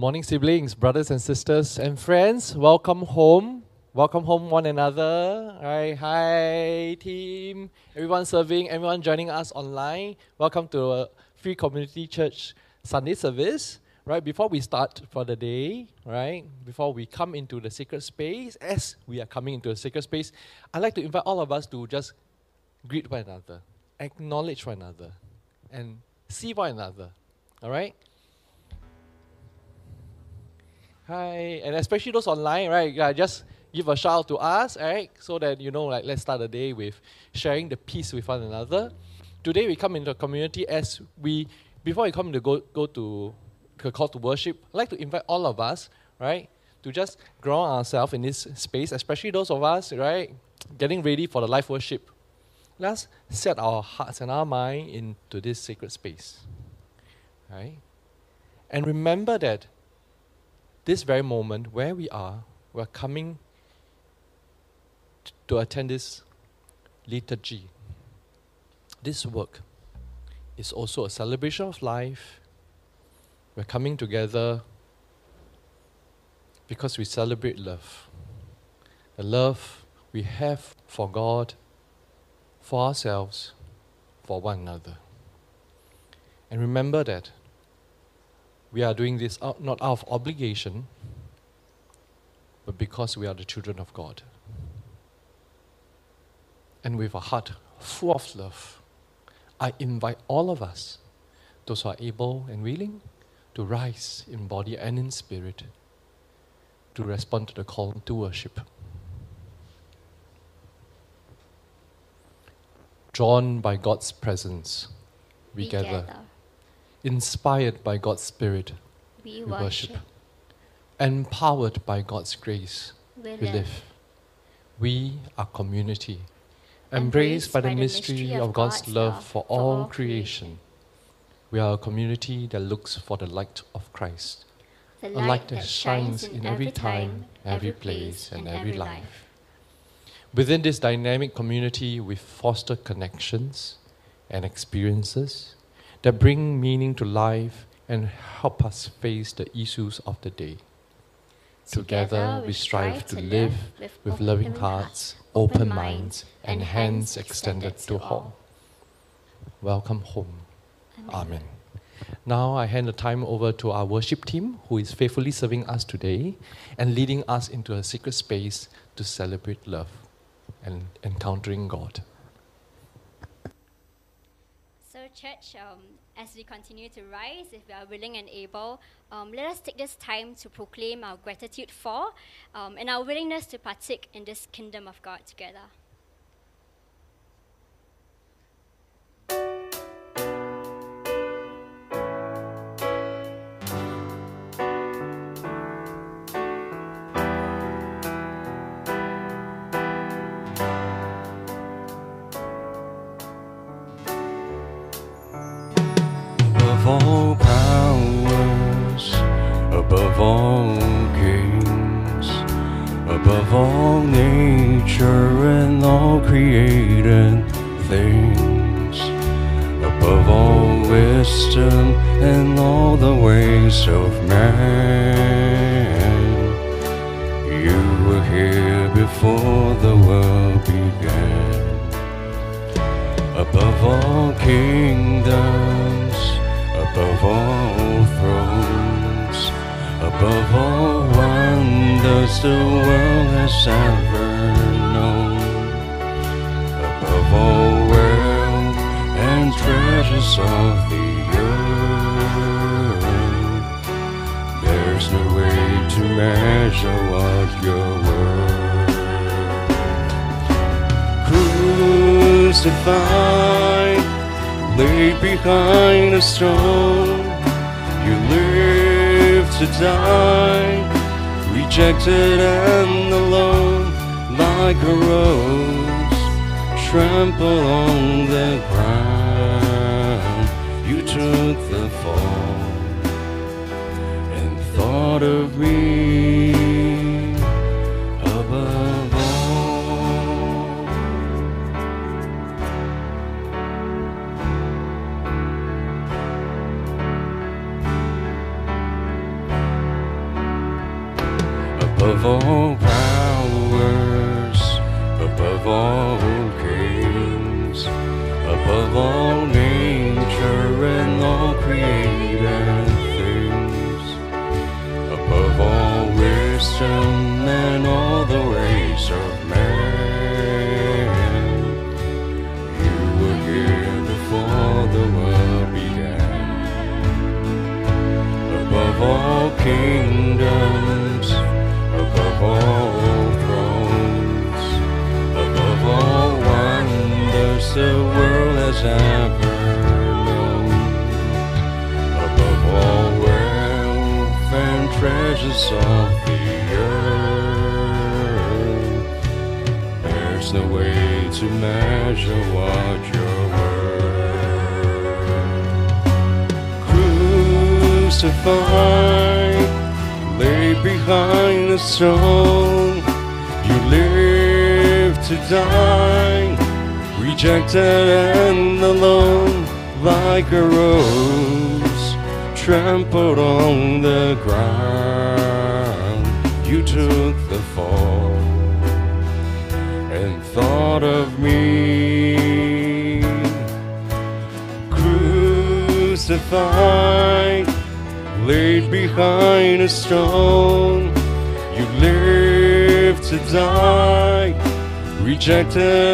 Good morning, siblings, brothers and sisters, and friends. Welcome home. Welcome home, one another. All right, hi, team. Everyone serving, everyone joining us online. Welcome to a Free Community Church Sunday service. Right before we start for the day, right before we come into the sacred space, as we are coming into the sacred space, I'd like to invite all of us to just greet one another, acknowledge one another, and see one another. All right. Hi, and especially those online, right? Yeah, just give a shout out to us, right? So that you know, like, let's start the day with sharing the peace with one another. Today we come into a community as we, before we come to go go to the call to worship, I'd like to invite all of us, right, to just ground ourselves in this space, especially those of us, right, getting ready for the life worship. Let's set our hearts and our mind into this sacred space, right? And remember that this very moment where we are, we're coming to attend this liturgy. This work is also a celebration of life. We're coming together because we celebrate love. The love we have for God, for ourselves, for one another. And remember that we are doing this out, not out of obligation, but because we are the children of God. And with a heart full of love, I invite all of us, those who are able and willing, to rise in body and in spirit to respond to the call to worship. Drawn by God's presence, we, We gather. gather. Inspired by God's Spirit, We we worship. worship. Empowered by God's grace, We we live. live. We are a community, embraced by the mystery of God's love for all creation. We are a community that looks for the light of Christ, The a light that shines in every time, every place, and every life. Within this dynamic community, we foster connections and experiences that bring meaning to life and help us face the issues of the day. Together, we strive to live with loving hearts, open minds, and hands extended to all. Welcome home. Amen. Now I hand the time over to our worship team who is faithfully serving us today and leading us into a secret space to celebrate love and encountering God. Church, um, as we continue to rise, if we are willing and able, um, let us take this time to proclaim our gratitude for um, and our willingness to partake in this kingdom of God together. Of man. You were here before the world began above all kingdoms, above all thrones, above all wonders the world has ever known, above all wealth and treasures of the earth. No way to measure what you're worth crucified, laid behind a stone. You lived to die, rejected and alone, like a rose trampled on the ground. You took the fall thought of me battered and alone like a rose trampled on the ground. You took the fall and thought of me. Crucified, laid behind a stone, you lived to die, rejected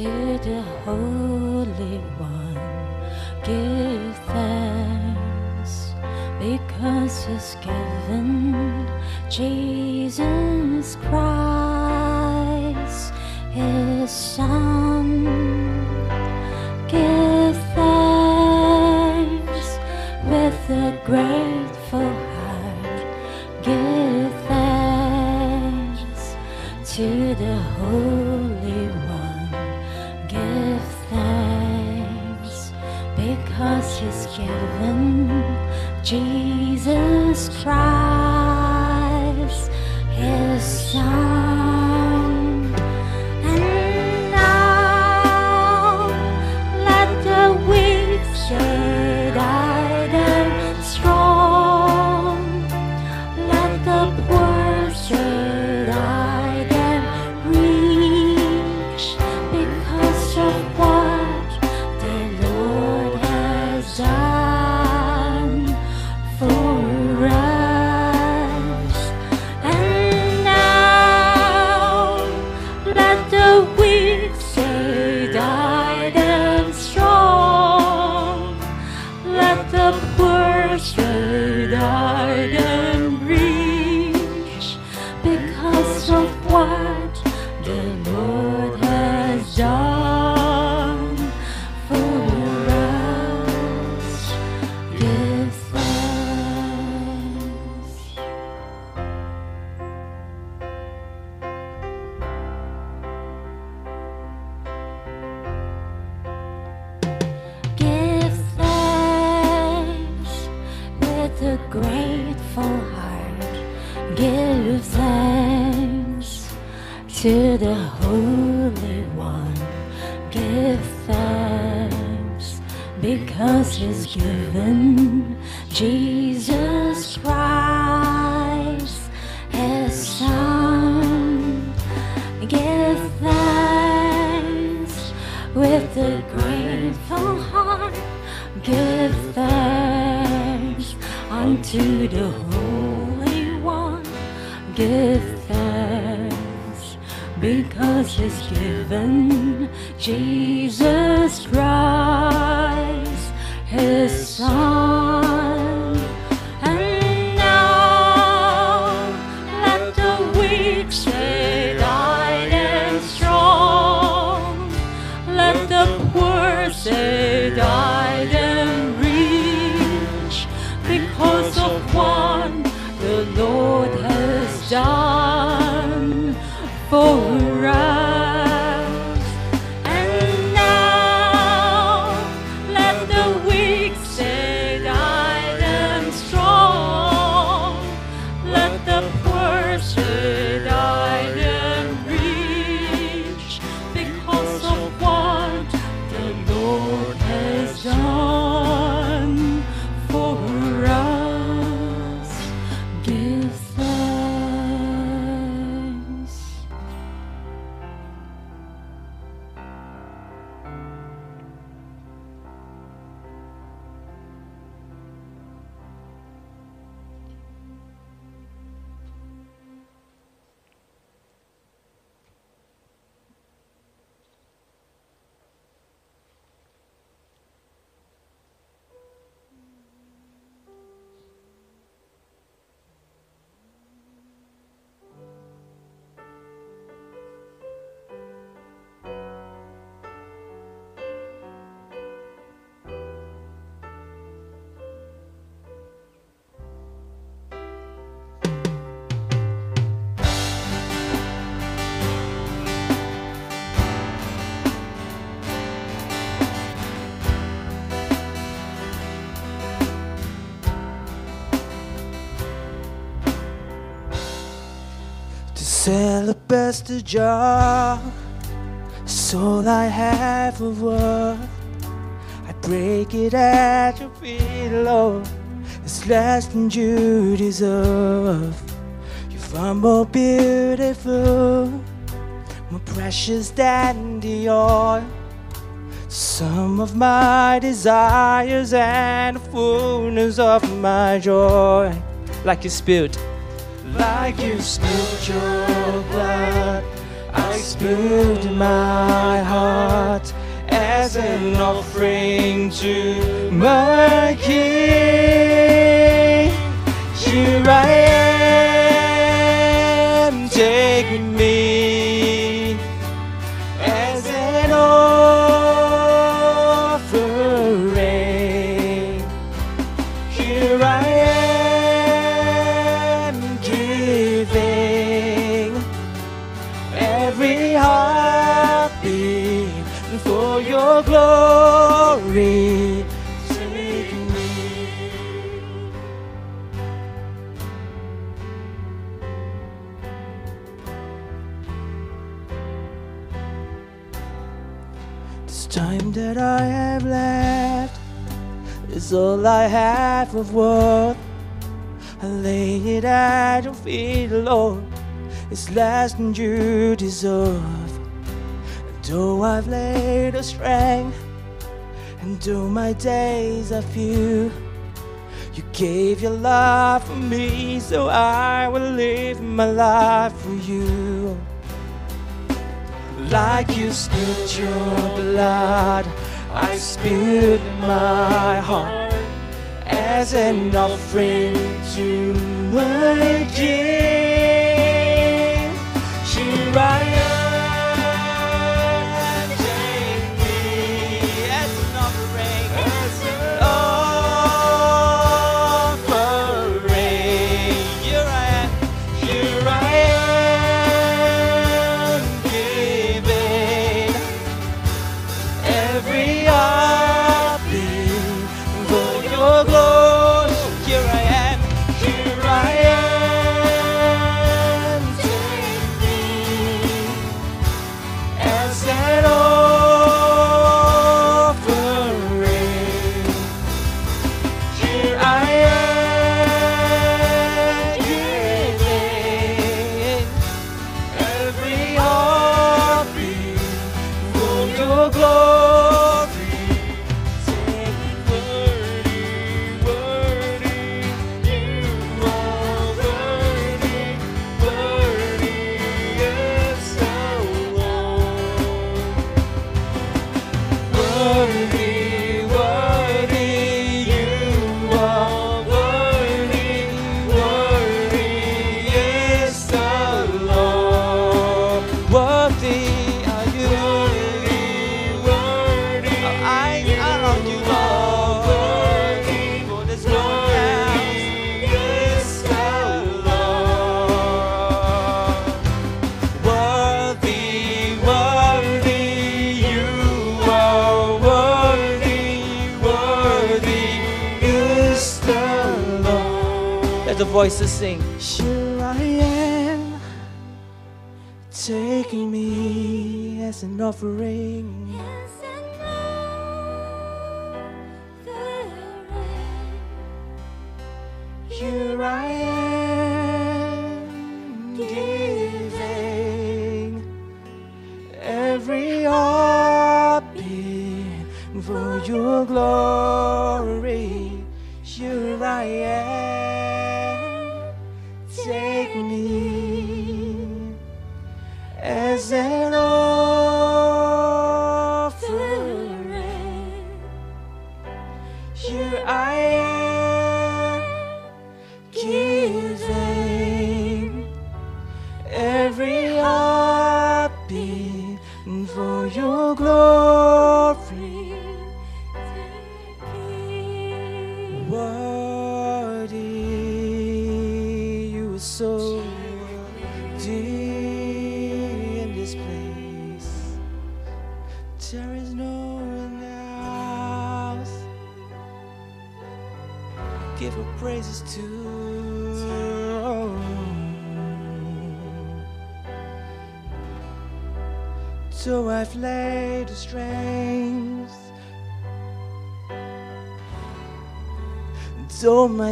to the Holy One. Give thanks because He's given Jesus Christ, His Son. Alabaster jar, it's all I have of worth. I break it at your feet, Lord. It's less than you deserve. You're far more beautiful, more precious than the oil. Some of my desires and the fullness of my joy, like you spilled like you spilled your blood. I spilled my heart as an offering to my King. Here I am, take me all I have of worth. I lay it at your feet, Lord. It's less than you deserve. And though I've laid a strength, and though my days are few, you gave your life for me, so I will live my life for you. Like you spilled your blood, I spilled my heart as an offering to my King. Here I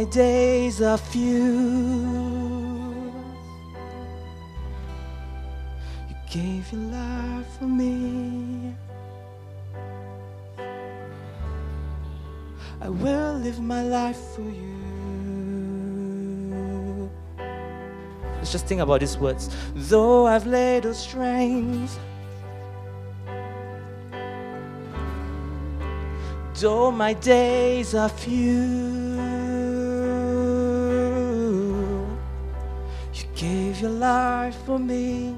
days are few, you gave your life for me. I will live my life for you. Let's just think about these words. Though I've laid the strength, though my days are few, your life for me.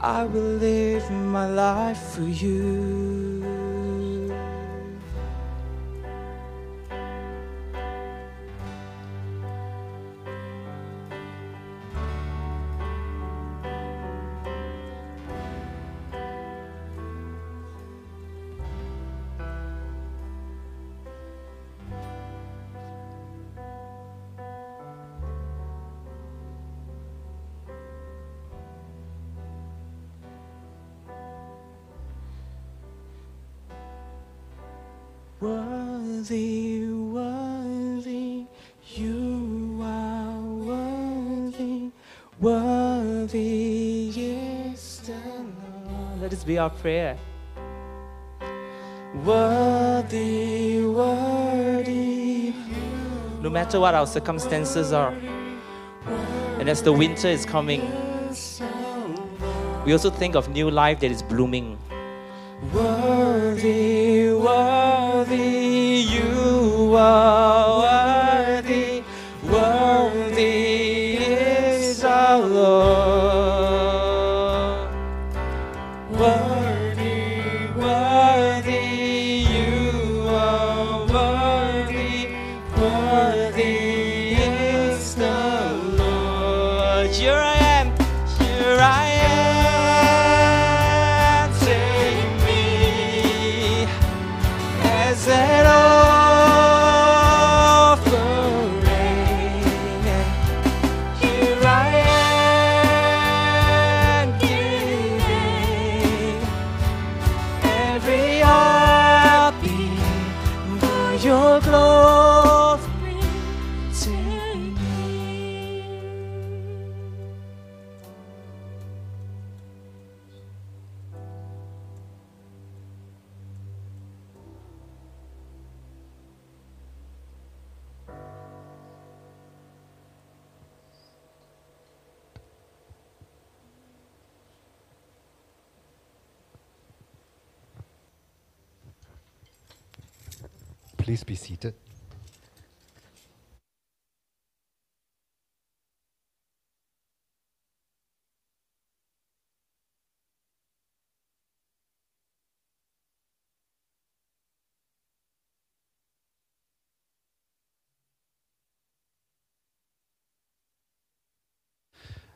I will live my life for you. Worthy, worthy, you are worthy, worthy. Let this be our prayer. Worthy, worthy, no matter what our circumstances are, and as the winter is coming, we also think of new life that is blooming. Worthy, worthy, you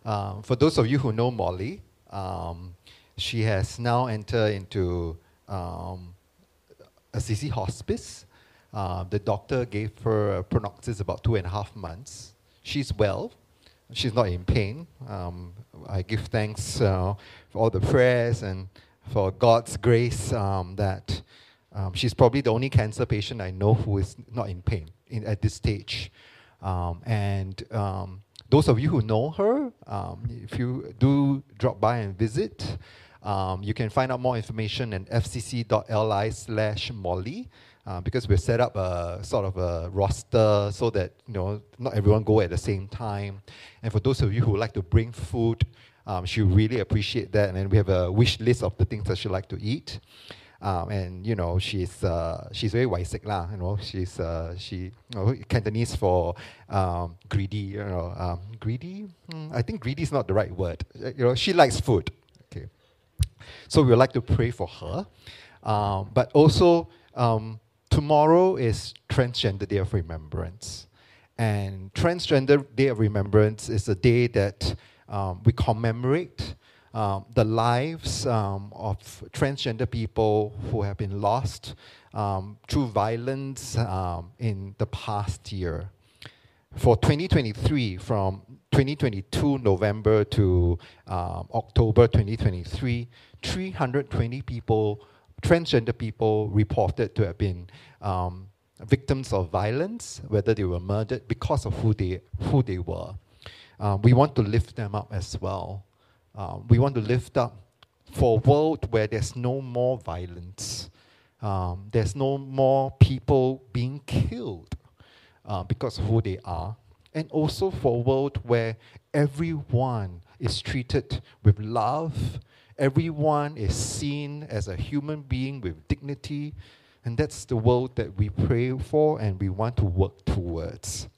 Um, for those of you who know Molly, um, she has now entered into um, Assisi Hospice. Uh, the doctor gave her a prognosis about two and a half months. She's well. She's not in pain. Um, I give thanks uh, for all the prayers and for God's grace um, that um, she's probably the only cancer patient I know who is not in pain in, at this stage. Um, and um, those of you who know her, um, if you do drop by and visit, um, you can find out more information at fcc.li slash molly. Uh, because we've set up a sort of a roster so that you know not everyone go at the same time. And for those of you who like to bring food, um, she really appreciate that. And then we have a wish list of the things that she like to eat. Um, and you know she's uh, she's very waisik lah. You know she's uh, she you know, Cantonese for um, greedy. You know um, greedy. Mm, I think greedy is not the right word. Uh, you know she likes food. Okay, so we would like to pray for her, um, but also um, tomorrow is Transgender Day of Remembrance. And Transgender Day of Remembrance is a day that um, we commemorate um, the lives um, of transgender people who have been lost um, through violence um, in the past year. For 2023, from 2022 November to um, October 2023, 320 people transgender people reported to have been um, victims of violence, whether they were murdered because of who they, who they were. Um, we want to lift them up as well. Um, we want to lift up for a world where there's no more violence, um, there's no more people being killed uh, because of who they are, and also for a world where everyone is treated with love Everyone is seen as a human being with dignity, and that's the world that we pray for and we want to work towards.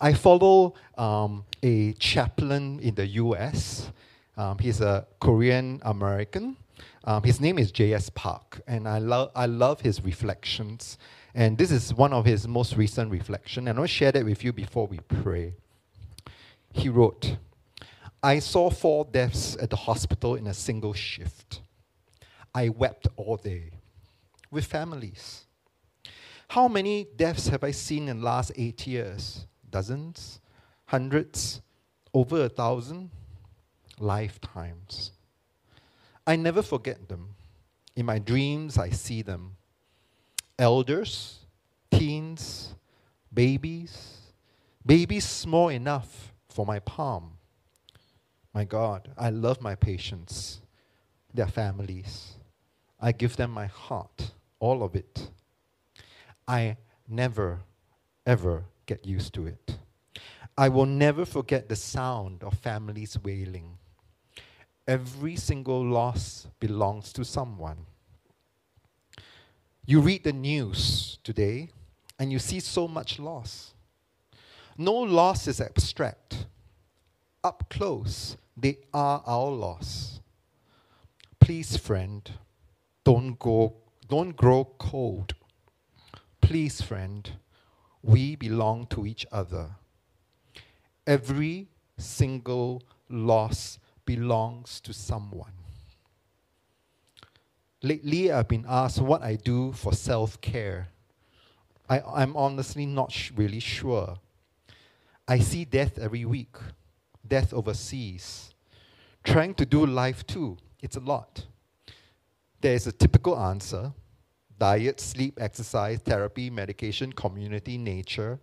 I follow um, a chaplain in the US. Um, he's a Korean American. Um, his name is J.S. Park, and I, lo- I love his reflections. And this is one of his most recent reflections, and I'll share that with you before we pray. He wrote, I saw four deaths at the hospital in a single shift. I wept all day with families. How many deaths have I seen in the last eight years? Dozens? Hundreds? Over a thousand? Lifetimes. I never forget them. In my dreams, I see them. Elders, teens, babies, babies small enough for my palm my God, I love my patients, their families. I give them my heart, all of it. I never, ever get used to it. I will never forget the sound of families wailing. Every single loss belongs to someone. You read the news today and you see so much loss. No loss is abstract. Up close, they are our loss. Please, friend, don't go don't grow cold. Please, friend, we belong to each other. Every single loss belongs to someone. Lately, I've been asked what I do for self care. I'm honestly not sh- really sure. I see death every week death overseas, trying to do life too. It's a lot. There is a typical answer diet, sleep, exercise, therapy, medication, community, nature.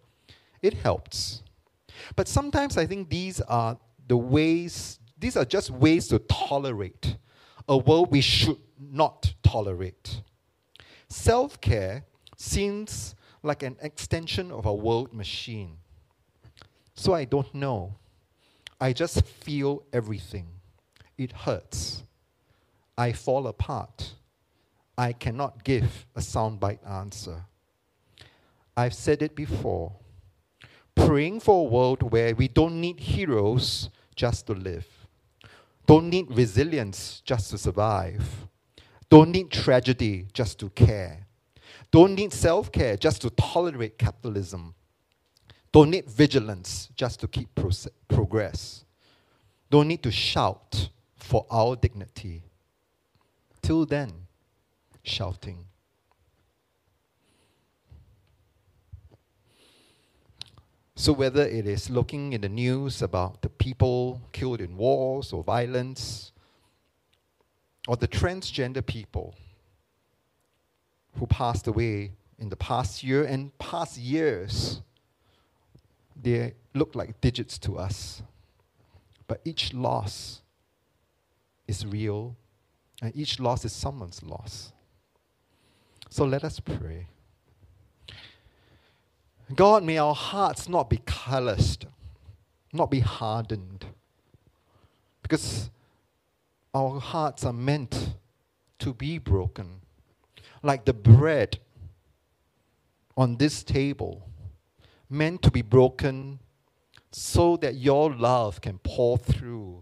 It helps. But sometimes I think these are the ways, these are just ways to tolerate a world we should not tolerate. Self care seems like an extension of a world machine. So I don't know. I just feel everything. It hurts. I fall apart. I cannot give a soundbite answer. I've said it before. Praying for a world where we don't need heroes just to live, don't need resilience just to survive, don't need tragedy just to care, don't need self care just to tolerate capitalism don't need vigilance just to keep progress. Don't need to shout for our dignity. Till then, shouting. So, whether it is looking in the news about the people killed in wars or violence, or the transgender people who passed away in the past year and past years, they look like digits to us. But each loss is real, and each loss is someone's loss. So let us pray. God, may our hearts not be calloused, not be hardened, because our hearts are meant to be broken. Like the bread on this table, meant to be broken so that your love can pour through.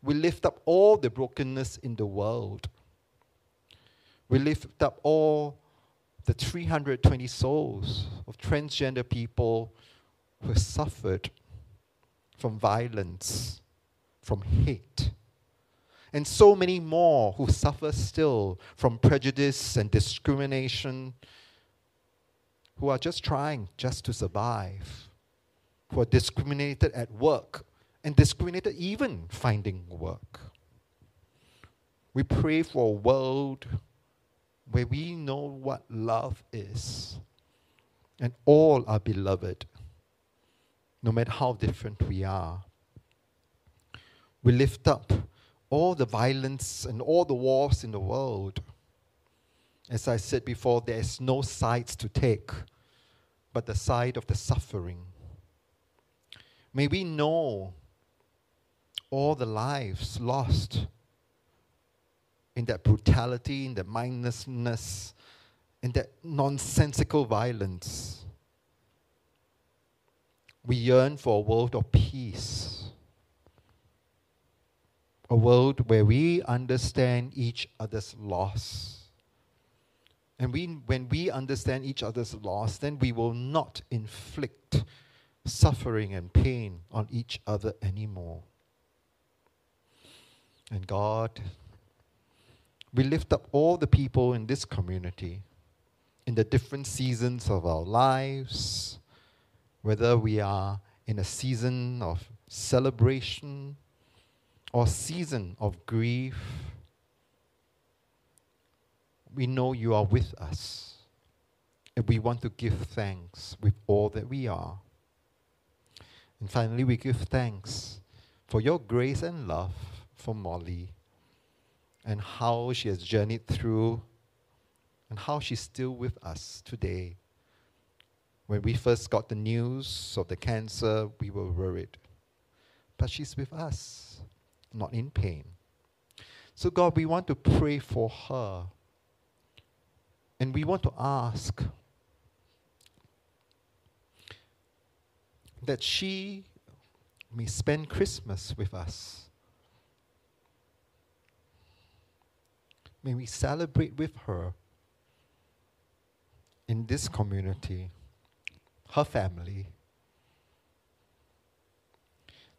We lift up all the brokenness in the world. We lift up all the 320 souls of transgender people who have suffered from violence, from hate, and so many more who suffer still from prejudice and discrimination, who are just trying just to survive, who are discriminated at work and discriminated even finding work. We pray for a world where we know what love is and all are beloved, no matter how different we are. We lift up all the violence and all the wars in the world. As I said before, there is no sides to take but the side of the suffering. May we know all the lives lost in that brutality, in that mindlessness, in that nonsensical violence. We yearn for a world of peace, a world where we understand each other's loss. And we, when we understand each other's loss, then we will not inflict suffering and pain on each other anymore. And God, we lift up all the people in this community in the different seasons of our lives, whether we are in a season of celebration or season of grief. We know you are with us, and we want to give thanks with all that we are. And finally, we give thanks for your grace and love for Molly and how she has journeyed through and how she's still with us today. When we first got the news of the cancer, we were worried. But she's with us, not in pain. So, God, we want to pray for her. And we want to ask that she may spend Christmas with us May we celebrate with her in this community, her family.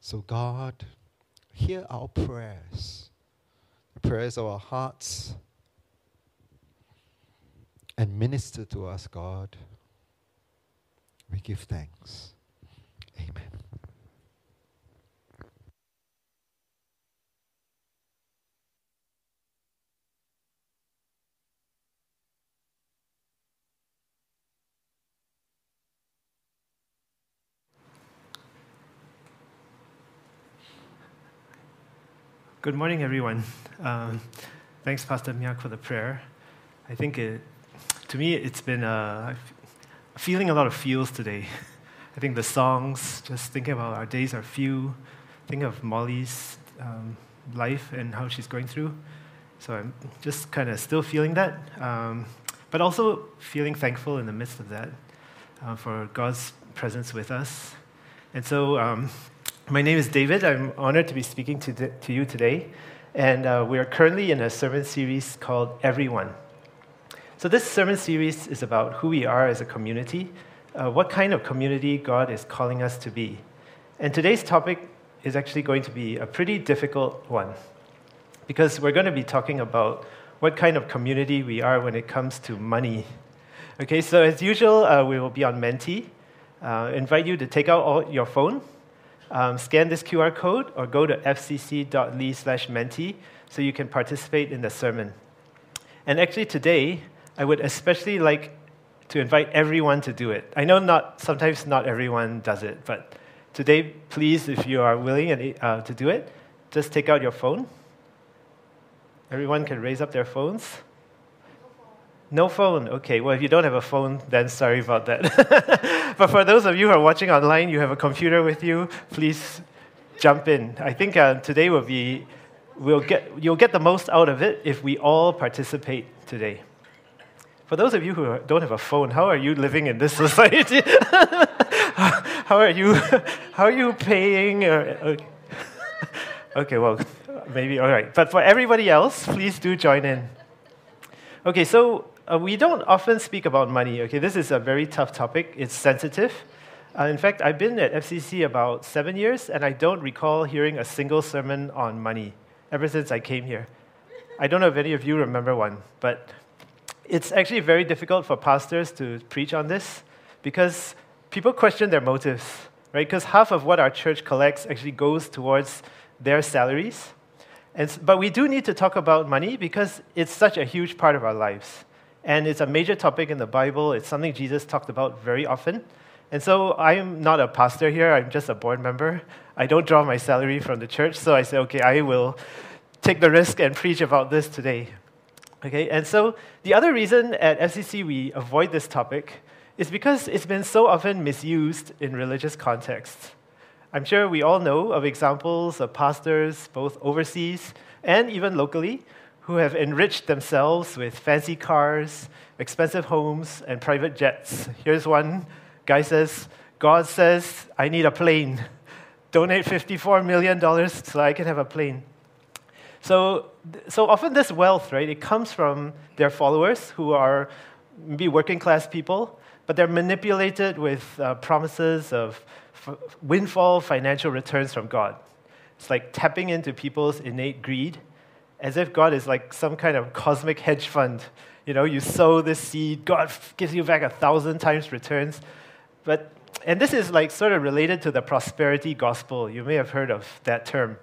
So, God, hear our prayers, the prayers of our hearts, and minister to us, God. We give thanks. Amen. Good morning, everyone. Um, thanks, Pastor Miak, for the prayer. I think it, to me, it's been uh, feeling a lot of feels today. I think the songs, just thinking about our days are few, think of Molly's um, life and how she's going through. So I'm just kind of still feeling that, um, but also feeling thankful in the midst of that uh, for God's presence with us. And so um, my name is David. I'm honored to be speaking to, to you today. And uh, we are currently in a sermon series called Everyone. So, this sermon series is about who we are as a community, uh, what kind of community God is calling us to be. And today's topic is actually going to be a pretty difficult one because we're going to be talking about what kind of community we are when it comes to money. Okay, so as usual, uh, we will be on Menti. Uh, invite you to take out all your phone, um, scan this QR code, or go to fcc.ly slash menti so you can participate in the sermon. And actually, today, I would especially like to invite everyone to do it. I know not sometimes not everyone does it, but today, please, if you are willing and, uh, to do it, just take out your phone. Everyone can raise up their phones. No phone. Okay, well, if you don't have a phone, then sorry about that. but for those of you who are watching online, you have a computer with you, please jump in. I think uh, today will be, we'll get, you'll get the most out of it if we all participate today. For those of you who don't have a phone, how are you living in this society? how are you, how are you paying? Uh, okay. okay, well, maybe, all right. But for everybody else, please do join in. Okay, so uh, we don't often speak about money. Okay, this is a very tough topic. It's sensitive. Uh, in fact, I've been at FCC about seven years, and I don't recall hearing a single sermon on money ever since I came here. I don't know if any of you remember one, but it's actually very difficult for pastors to preach on this because people question their motives, right? Because half of what our church collects actually goes towards their salaries. And, but we do need to talk about money because it's such a huge part of our lives. And it's a major topic in the Bible. It's something Jesus talked about very often. And so I'm not a pastor here, I'm just a board member. I don't draw my salary from the church, so I say, okay, I will take the risk and preach about this today. Okay, and so the other reason at FCC we avoid this topic is because it's been so often misused in religious contexts. I'm sure we all know of examples of pastors, both overseas and even locally, who have enriched themselves with fancy cars, expensive homes, and private jets. Here's one guy says, God says, I need a plane. Donate $54 million so I can have a plane. So, so often this wealth, right, it comes from their followers who are maybe working class people, but they're manipulated with uh, promises of f- windfall financial returns from God. It's like tapping into people's innate greed as if God is like some kind of cosmic hedge fund. You know, you sow this seed, God gives you back a thousand times returns. But, and this is like sort of related to the prosperity gospel. You may have heard of that term.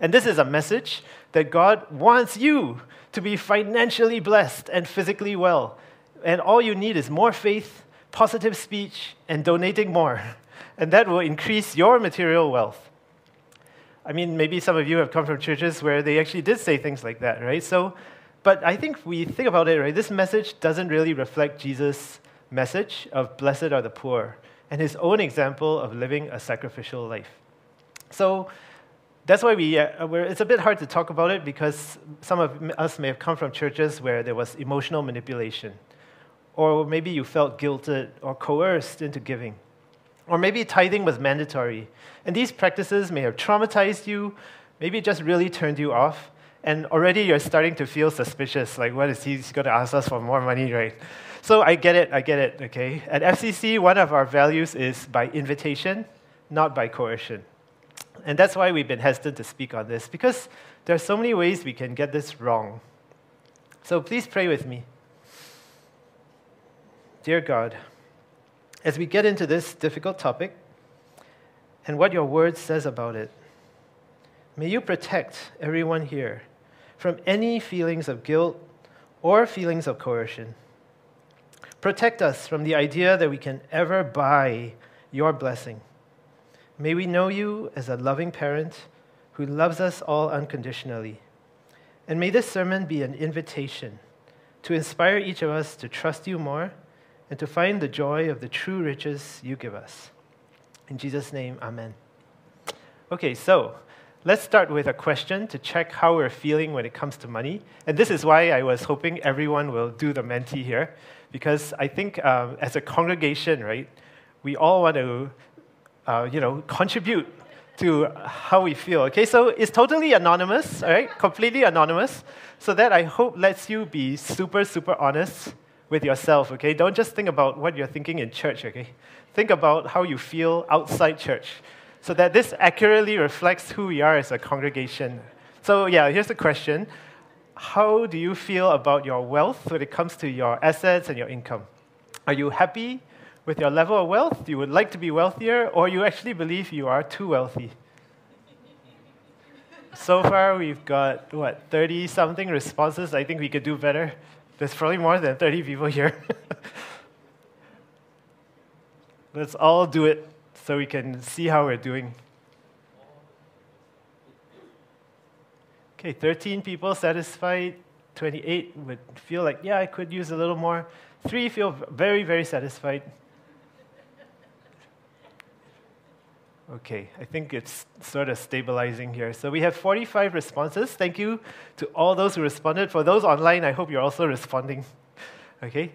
And this is a message that God wants you to be financially blessed and physically well. And all you need is more faith, positive speech, and donating more. And that will increase your material wealth. I mean, maybe some of you have come from churches where they actually did say things like that, right? So, but I think we think about it, right? This message doesn't really reflect Jesus' message of blessed are the poor and his own example of living a sacrificial life. So, that's why we, uh, it's a bit hard to talk about it because some of us may have come from churches where there was emotional manipulation. Or maybe you felt guilted or coerced into giving. Or maybe tithing was mandatory. And these practices may have traumatized you, maybe just really turned you off. And already you're starting to feel suspicious like, what is he going to ask us for more money, right? So I get it, I get it, okay? At FCC, one of our values is by invitation, not by coercion. And that's why we've been hesitant to speak on this, because there are so many ways we can get this wrong. So please pray with me. Dear God, as we get into this difficult topic and what your word says about it, may you protect everyone here from any feelings of guilt or feelings of coercion. Protect us from the idea that we can ever buy your blessing. May we know you as a loving parent who loves us all unconditionally. And may this sermon be an invitation to inspire each of us to trust you more and to find the joy of the true riches you give us. In Jesus' name, amen. Okay, so let's start with a question to check how we're feeling when it comes to money. And this is why I was hoping everyone will do the Menti here, because I think um, as a congregation, right, we all want to, uh, you know, contribute to how we feel. Okay, so it's totally anonymous, all right, completely anonymous. So that I hope lets you be super, super honest with yourself, okay? Don't just think about what you're thinking in church, okay? Think about how you feel outside church so that this accurately reflects who we are as a congregation. So, yeah, here's the question How do you feel about your wealth when it comes to your assets and your income? Are you happy with your level of wealth? You would like to be wealthier, or you actually believe you are too wealthy? so far, we've got, what, 30 something responses. I think we could do better. There's probably more than 30 people here. Let's all do it so we can see how we're doing. Okay, 13 people satisfied. 28 would feel like, yeah, I could use a little more. Three feel very, very satisfied. Okay, I think it's sort of stabilizing here. So we have 45 responses. Thank you to all those who responded. For those online, I hope you're also responding. Okay,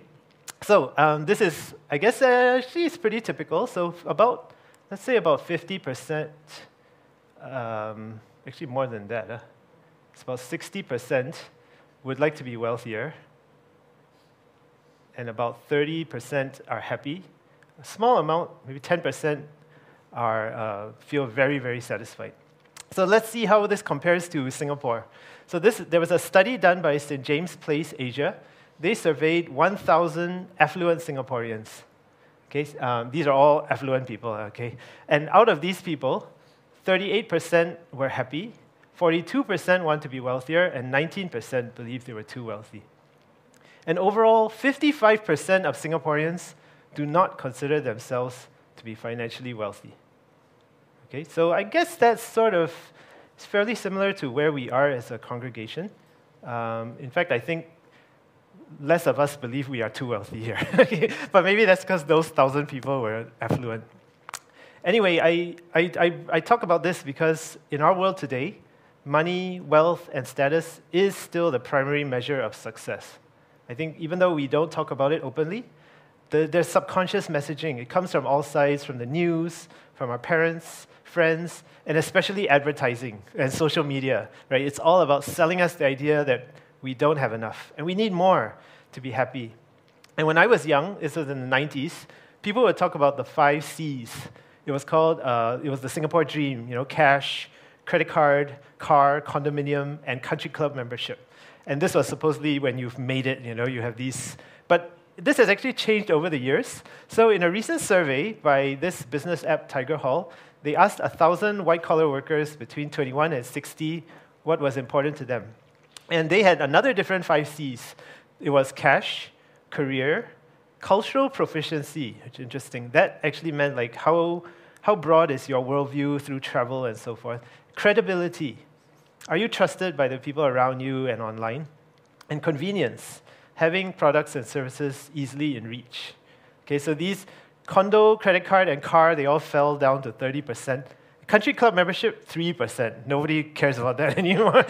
so um, this is, I guess, uh, actually it's pretty typical. So about, let's say about 50%, um, actually more than that. Huh? It's about 60% would like to be wealthier, and about 30% are happy. A small amount, maybe 10%, are, uh, feel very, very satisfied. So let's see how this compares to Singapore. So this, there was a study done by St. James Place Asia. They surveyed 1,000 affluent Singaporeans. Okay, um, these are all affluent people. Okay, and out of these people, 38% were happy, 42% want to be wealthier, and 19% believe they were too wealthy. And overall, 55% of Singaporeans do not consider themselves to be financially wealthy. Okay, so I guess that's sort of it's fairly similar to where we are as a congregation. Um, in fact, I think less of us believe we are too wealthy here. but maybe that's because those thousand people were affluent. Anyway, I, I, I, I talk about this because in our world today, money, wealth, and status is still the primary measure of success. I think even though we don't talk about it openly, the, there's subconscious messaging. It comes from all sides, from the news, from our parents, friends, and especially advertising and social media, right? It's all about selling us the idea that we don't have enough and we need more to be happy. And when I was young, this was in the 90s, people would talk about the five C's. It was called, uh, it was the Singapore dream, you know, cash, credit card, car, condominium, and country club membership. And this was supposedly when you've made it, you know, you have these. But this has actually changed over the years. So, in a recent survey by this business app, Tigerhall, they asked 1,000 white collar workers between 21 and 60 what was important to them. And they had another different five C's it was cash, career, cultural proficiency, which is interesting. That actually meant like how, how broad is your worldview through travel and so forth. Credibility. Are you trusted by the people around you and online? And convenience, having products and services easily in reach. Okay, so these condo, credit card, and car, they all fell down to 30%. Country club membership, 3%. Nobody cares about that anymore.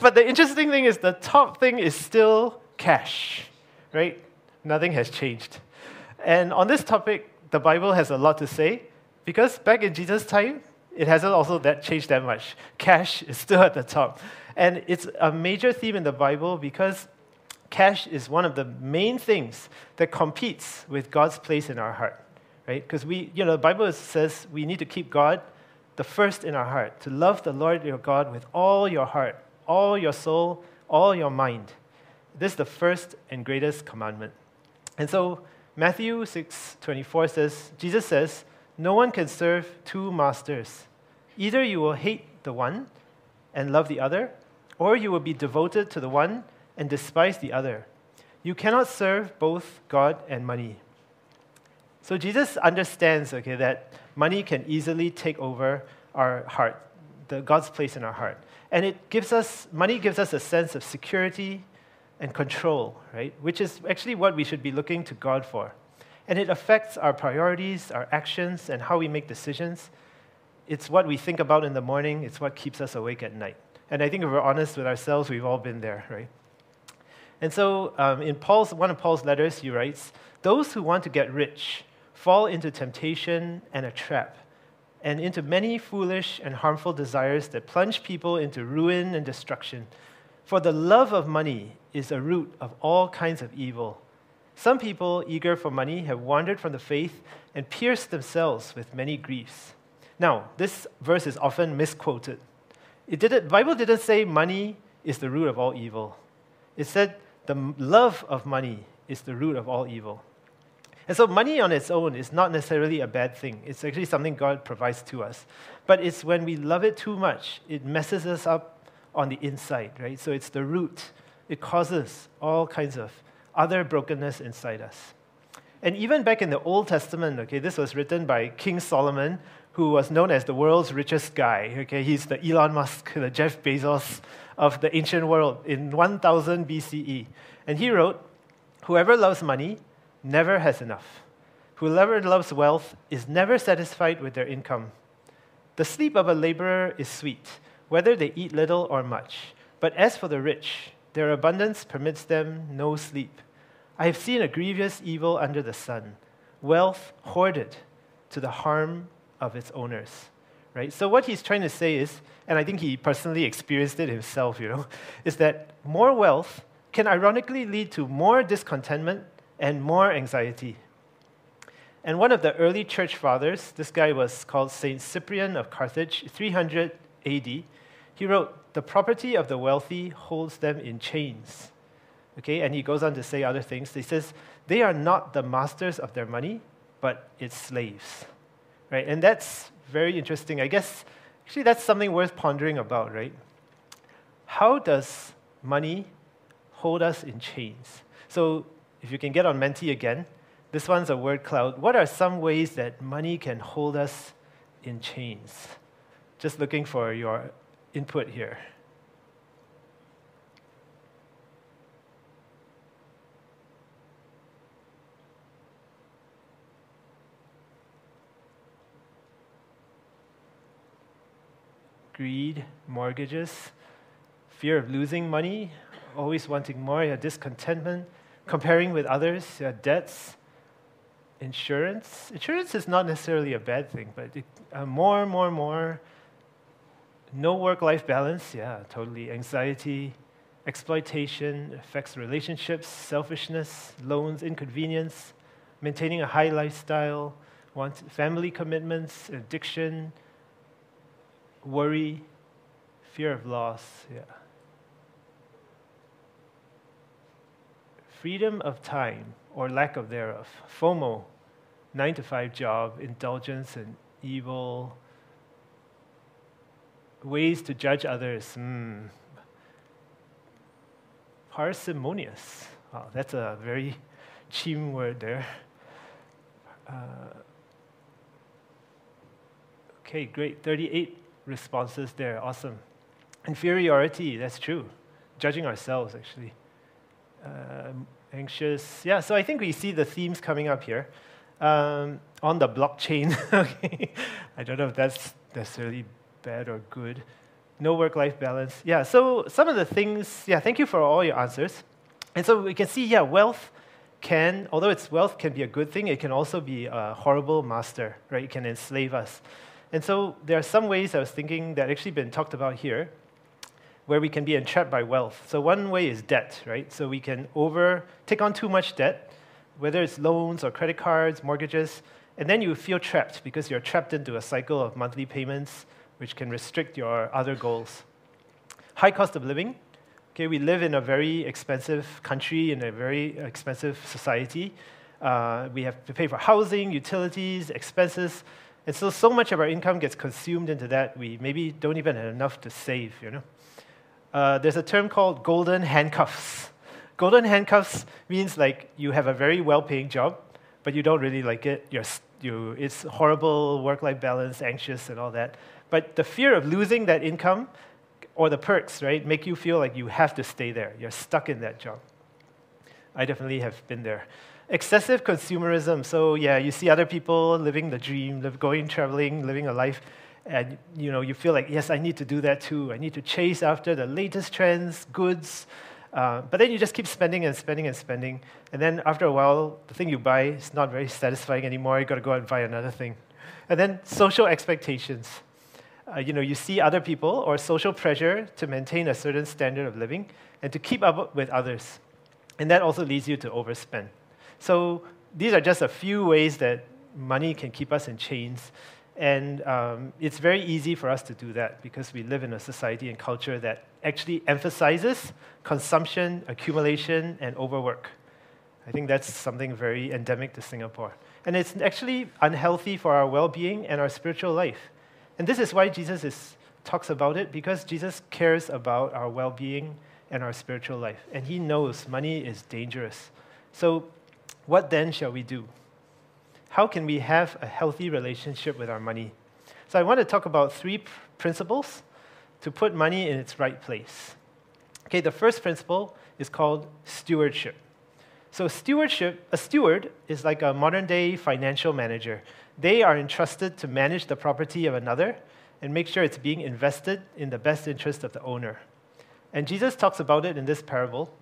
but the interesting thing is the top thing is still cash, right? Nothing has changed. And on this topic, the Bible has a lot to say because back in Jesus' time, it hasn't also that changed that much. Cash is still at the top. And it's a major theme in the Bible because cash is one of the main things that competes with God's place in our heart. Right? Because we, you know, the Bible says we need to keep God the first in our heart, to love the Lord your God with all your heart, all your soul, all your mind. This is the first and greatest commandment. And so Matthew 6:24 says, Jesus says, no one can serve two masters. Either you will hate the one and love the other, or you will be devoted to the one and despise the other. You cannot serve both God and money. So Jesus understands, okay, that money can easily take over our heart, the God's place in our heart. And it gives us money gives us a sense of security and control, right? Which is actually what we should be looking to God for and it affects our priorities, our actions, and how we make decisions. It's what we think about in the morning, it's what keeps us awake at night. And I think if we're honest with ourselves, we've all been there, right? And so, um, in Paul's, one of Paul's letters, he writes Those who want to get rich fall into temptation and a trap, and into many foolish and harmful desires that plunge people into ruin and destruction. For the love of money is a root of all kinds of evil. Some people, eager for money, have wandered from the faith and pierced themselves with many griefs. Now, this verse is often misquoted. It did the Bible didn't say money is the root of all evil. It said the love of money is the root of all evil. And so, money on its own is not necessarily a bad thing. It's actually something God provides to us. But it's when we love it too much, it messes us up on the inside, right? So, it's the root. It causes all kinds of other brokenness inside us. And even back in the Old Testament, okay, this was written by King Solomon, who was known as the world's richest guy. Okay, he's the Elon Musk, the Jeff Bezos of the ancient world in 1000 BCE. And he wrote, Whoever loves money never has enough. Whoever loves wealth is never satisfied with their income. The sleep of a laborer is sweet, whether they eat little or much. But as for the rich, their abundance permits them no sleep. I have seen a grievous evil under the sun wealth hoarded to the harm of its owners. Right? So, what he's trying to say is, and I think he personally experienced it himself, you know, is that more wealth can ironically lead to more discontentment and more anxiety. And one of the early church fathers, this guy was called Saint Cyprian of Carthage, 300 AD, he wrote, The property of the wealthy holds them in chains. Okay, and he goes on to say other things. He says, They are not the masters of their money, but its slaves. Right? And that's very interesting. I guess actually that's something worth pondering about, right? How does money hold us in chains? So if you can get on Menti again, this one's a word cloud. What are some ways that money can hold us in chains? Just looking for your input here. Greed, mortgages, fear of losing money, always wanting more, yeah, discontentment, comparing with others, yeah, debts, insurance. Insurance is not necessarily a bad thing, but it, uh, more, more, more. No work life balance, yeah, totally. Anxiety, exploitation affects relationships, selfishness, loans, inconvenience, maintaining a high lifestyle, want, family commitments, addiction, worry, fear of loss, yeah. Freedom of time or lack of thereof, FOMO, nine to five job, indulgence and evil, ways to judge others, mm. parsimonious. Oh, that's a very chim word there. Uh, okay, great. 38 responses there. Awesome. Inferiority, that's true. Judging ourselves, actually uh, anxious. Yeah, so I think we see the themes coming up here. Um, on the blockchain, okay. I don't know if that's necessarily bad or good. No work life balance. Yeah, so some of the things, yeah, thank you for all your answers. And so we can see, yeah, wealth can, although it's wealth can be a good thing, it can also be a horrible master, right? It can enslave us. And so there are some ways I was thinking that actually been talked about here where we can be entrapped by wealth. So one way is debt, right? So we can over take on too much debt, whether it's loans or credit cards, mortgages, and then you feel trapped because you're trapped into a cycle of monthly payments, which can restrict your other goals. High cost of living. Okay, we live in a very expensive country, in a very expensive society. Uh, we have to pay for housing, utilities, expenses, and so so much of our income gets consumed into that. We maybe don't even have enough to save. You know uh, there's a term called golden handcuffs. Golden handcuffs means like you have a very well-paying job, but you don't really like it. You're, you, it's horrible work-life balance, anxious, and all that. But the fear of losing that income or the perks, right, make you feel like you have to stay there. You're stuck in that job. I definitely have been there. Excessive consumerism. So yeah, you see other people living the dream, live, going traveling, living a life and you know you feel like yes i need to do that too. I need to chase after the latest trends goods. Uh, but then you just keep spending and spending and spending. And then after a while the thing you buy is not very satisfying anymore. You got to go out and buy another thing. And then social expectations. Uh, you know you see other people or social pressure to maintain a certain standard of living and to keep up with others. And that also leads you to overspend. So these are just a few ways that money can keep us in chains and um, it's very easy for us to do that because we live in a society and culture that actually emphasizes consumption, accumulation, and overwork. I think that's something very endemic to Singapore. And it's actually unhealthy for our well being and our spiritual life. And this is why Jesus is, talks about it, because Jesus cares about our well being and our spiritual life. And he knows money is dangerous. So, what then shall we do? How can we have a healthy relationship with our money? So, I want to talk about three principles to put money in its right place. Okay, the first principle is called stewardship. So, stewardship, a steward is like a modern day financial manager. They are entrusted to manage the property of another and make sure it's being invested in the best interest of the owner. And Jesus talks about it in this parable.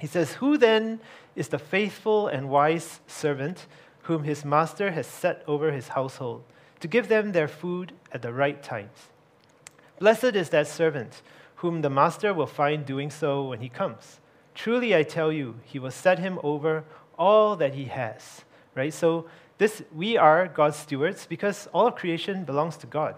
He says, Who then is the faithful and wise servant whom his master has set over his household to give them their food at the right times? Blessed is that servant whom the master will find doing so when he comes. Truly I tell you, he will set him over all that he has. Right? So this we are God's stewards because all of creation belongs to God.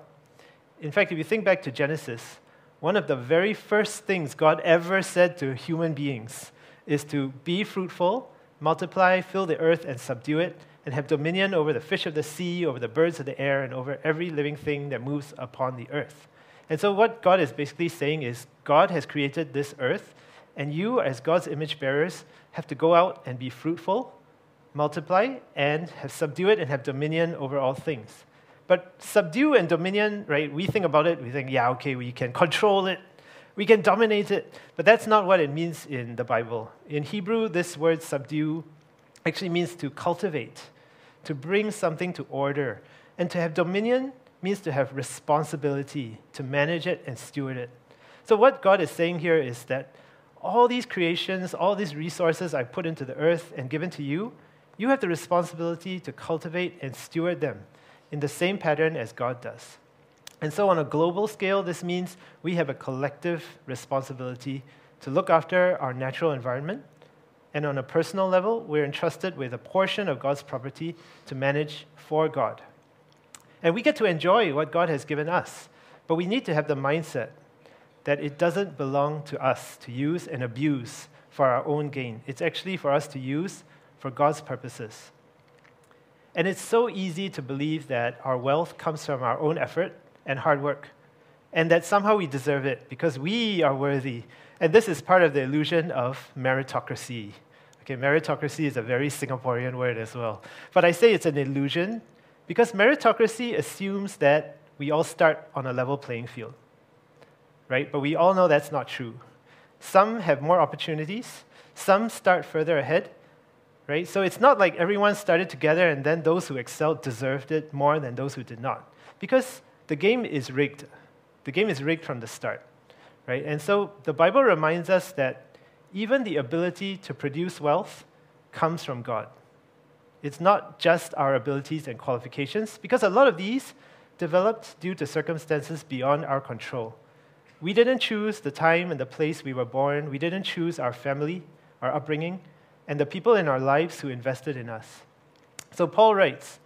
In fact, if you think back to Genesis, one of the very first things God ever said to human beings is to be fruitful, multiply, fill the earth, and subdue it, and have dominion over the fish of the sea, over the birds of the air, and over every living thing that moves upon the earth. And so, what God is basically saying is God has created this earth, and you, as God's image bearers, have to go out and be fruitful, multiply, and have subdue it and have dominion over all things. But subdue and dominion, right? We think about it, we think, yeah, okay, we can control it, we can dominate it. But that's not what it means in the Bible. In Hebrew, this word subdue actually means to cultivate, to bring something to order. And to have dominion means to have responsibility, to manage it and steward it. So, what God is saying here is that all these creations, all these resources I put into the earth and given to you, you have the responsibility to cultivate and steward them in the same pattern as God does. And so, on a global scale, this means we have a collective responsibility to look after our natural environment. And on a personal level, we're entrusted with a portion of God's property to manage for God. And we get to enjoy what God has given us. But we need to have the mindset that it doesn't belong to us to use and abuse for our own gain. It's actually for us to use for God's purposes. And it's so easy to believe that our wealth comes from our own effort and hard work, and that somehow we deserve it because we are worthy. And this is part of the illusion of meritocracy. Okay, meritocracy is a very Singaporean word as well. But I say it's an illusion because meritocracy assumes that we all start on a level playing field. Right? But we all know that's not true. Some have more opportunities, some start further ahead, right? So it's not like everyone started together and then those who excelled deserved it more than those who did not. Because the game is rigged. The game is rigged from the start, right? And so the Bible reminds us that even the ability to produce wealth comes from God. It's not just our abilities and qualifications, because a lot of these developed due to circumstances beyond our control. We didn't choose the time and the place we were born. We didn't choose our family, our upbringing and the people in our lives who invested in us. So Paul writes,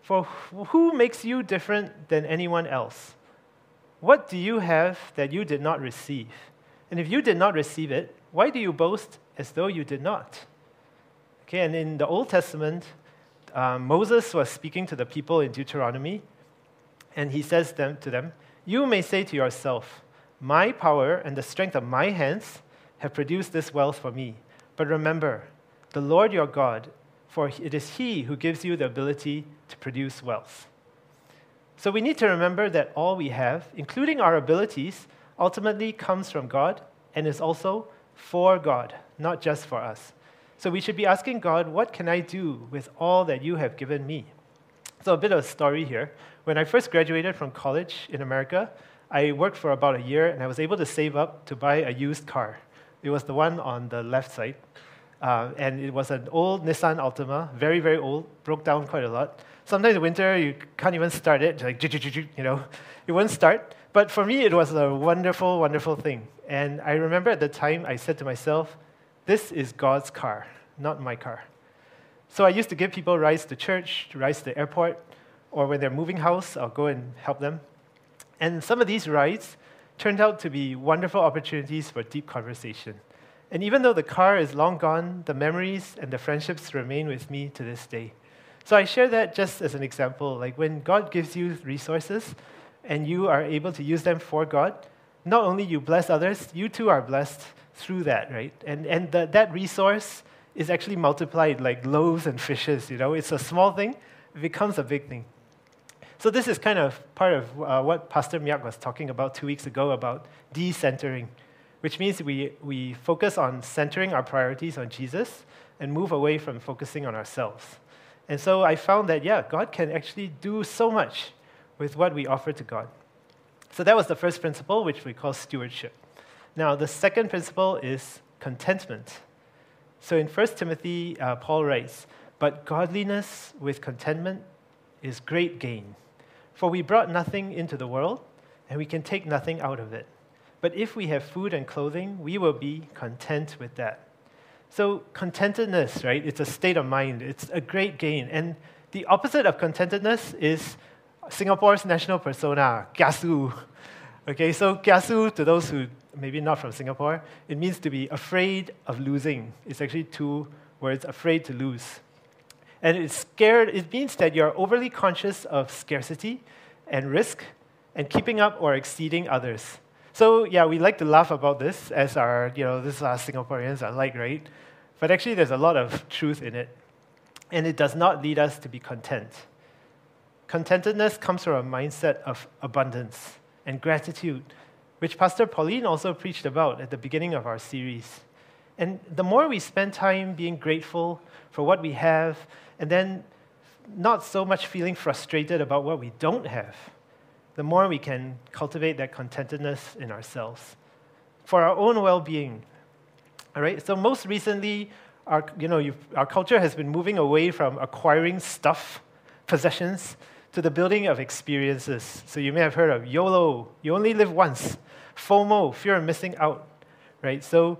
For who makes you different than anyone else? What do you have that you did not receive? And if you did not receive it, why do you boast as though you did not? Okay, and in the Old Testament, um, Moses was speaking to the people in Deuteronomy, and he says them, to them, You may say to yourself, My power and the strength of my hands have produced this wealth for me. But remember, the Lord your God, for it is He who gives you the ability to produce wealth. So we need to remember that all we have, including our abilities, ultimately comes from God and is also for God, not just for us. So we should be asking God, what can I do with all that you have given me? So, a bit of a story here. When I first graduated from college in America, I worked for about a year and I was able to save up to buy a used car. It was the one on the left side. Uh, and it was an old Nissan Altima, very, very old, broke down quite a lot. Sometimes in winter, you can't even start it, like, you know, it wouldn't start. But for me, it was a wonderful, wonderful thing. And I remember at the time, I said to myself, this is God's car, not my car. So I used to give people rides to church, rides to the airport, or when they're moving house, I'll go and help them. And some of these rides turned out to be wonderful opportunities for deep conversation. And even though the car is long gone, the memories and the friendships remain with me to this day. So I share that just as an example. Like when God gives you resources and you are able to use them for God, not only you bless others, you too are blessed through that, right? And, and the, that resource is actually multiplied like loaves and fishes, you know? It's a small thing, it becomes a big thing. So this is kind of part of uh, what Pastor Miak was talking about two weeks ago about decentering, which means we, we focus on centering our priorities on Jesus and move away from focusing on ourselves. And so I found that, yeah, God can actually do so much with what we offer to God. So that was the first principle, which we call stewardship. Now, the second principle is contentment. So in 1 Timothy, uh, Paul writes, But godliness with contentment is great gain. For we brought nothing into the world, and we can take nothing out of it. But if we have food and clothing, we will be content with that. So, contentedness, right? It's a state of mind, it's a great gain. And the opposite of contentedness is Singapore's national persona, kiasu. Okay, so kiasu, to those who maybe not from Singapore, it means to be afraid of losing. It's actually two words, afraid to lose. And it's scared, it means that you're overly conscious of scarcity and risk and keeping up or exceeding others. So yeah, we like to laugh about this as our, you know, this is our Singaporeans are like, right? But actually there's a lot of truth in it. And it does not lead us to be content. Contentedness comes from a mindset of abundance and gratitude, which Pastor Pauline also preached about at the beginning of our series. And the more we spend time being grateful for what we have, and then not so much feeling frustrated about what we don't have, the more we can cultivate that contentedness in ourselves for our own well being. All right, so most recently, our, you know, our culture has been moving away from acquiring stuff, possessions, to the building of experiences. So you may have heard of YOLO, you only live once, FOMO, fear of missing out, right? So,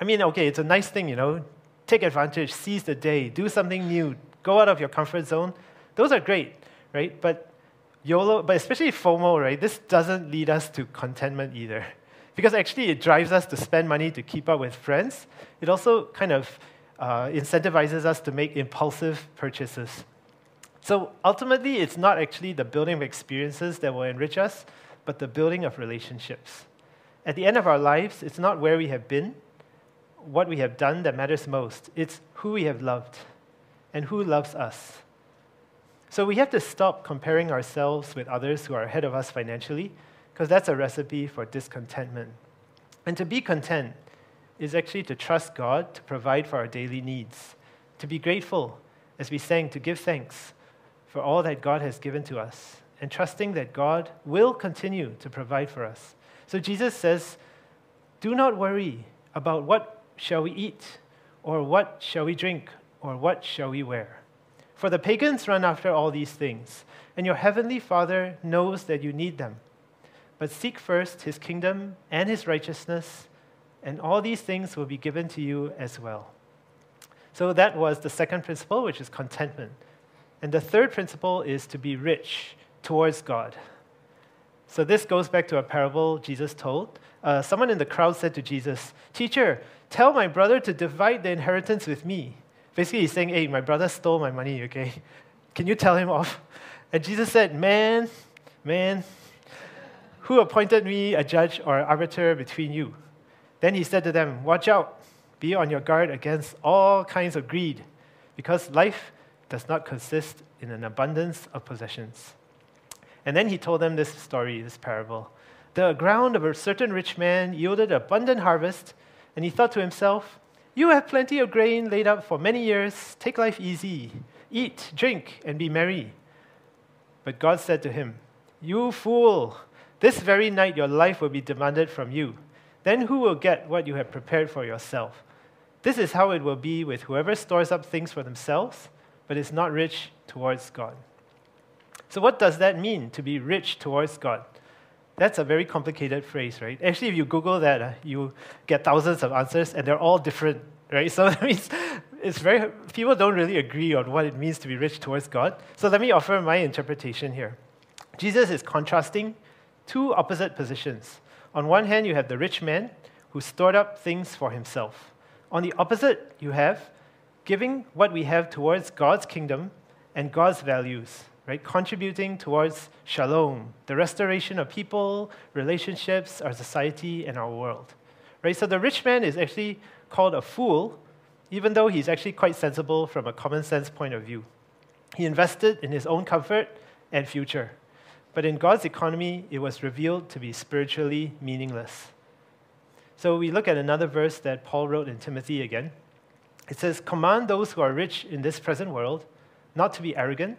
I mean, okay, it's a nice thing, you know, take advantage, seize the day, do something new, go out of your comfort zone. Those are great, right? But YOLO, but especially FOMO, right? This doesn't lead us to contentment either. Because actually, it drives us to spend money to keep up with friends. It also kind of uh, incentivizes us to make impulsive purchases. So ultimately, it's not actually the building of experiences that will enrich us, but the building of relationships. At the end of our lives, it's not where we have been, what we have done that matters most. It's who we have loved and who loves us. So we have to stop comparing ourselves with others who are ahead of us financially, because that's a recipe for discontentment. And to be content is actually to trust God to provide for our daily needs, to be grateful, as we sang, to give thanks for all that God has given to us and trusting that God will continue to provide for us. So Jesus says, Do not worry about what shall we eat, or what shall we drink, or what shall we wear. For the pagans run after all these things, and your heavenly Father knows that you need them. But seek first his kingdom and his righteousness, and all these things will be given to you as well. So that was the second principle, which is contentment. And the third principle is to be rich towards God. So this goes back to a parable Jesus told. Uh, someone in the crowd said to Jesus, Teacher, tell my brother to divide the inheritance with me. Basically, he's saying, Hey, my brother stole my money, okay? Can you tell him off? And Jesus said, Man, man, who appointed me a judge or arbiter between you? Then he said to them, Watch out, be on your guard against all kinds of greed, because life does not consist in an abundance of possessions. And then he told them this story, this parable. The ground of a certain rich man yielded abundant harvest, and he thought to himself, You have plenty of grain laid up for many years. Take life easy. Eat, drink, and be merry. But God said to him, You fool! This very night your life will be demanded from you. Then who will get what you have prepared for yourself? This is how it will be with whoever stores up things for themselves but is not rich towards God. So, what does that mean to be rich towards God? That's a very complicated phrase, right? Actually, if you Google that, uh, you get thousands of answers, and they're all different, right? So that means it's very people don't really agree on what it means to be rich towards God. So let me offer my interpretation here. Jesus is contrasting two opposite positions. On one hand, you have the rich man who stored up things for himself. On the opposite, you have giving what we have towards God's kingdom and God's values, right? Contributing towards shalom, the restoration of people, relationships, our society, and our world, right? So the rich man is actually called a fool, even though he's actually quite sensible from a common sense point of view. He invested in his own comfort and future. But in God's economy, it was revealed to be spiritually meaningless. So we look at another verse that Paul wrote in Timothy again. It says, Command those who are rich in this present world not to be arrogant,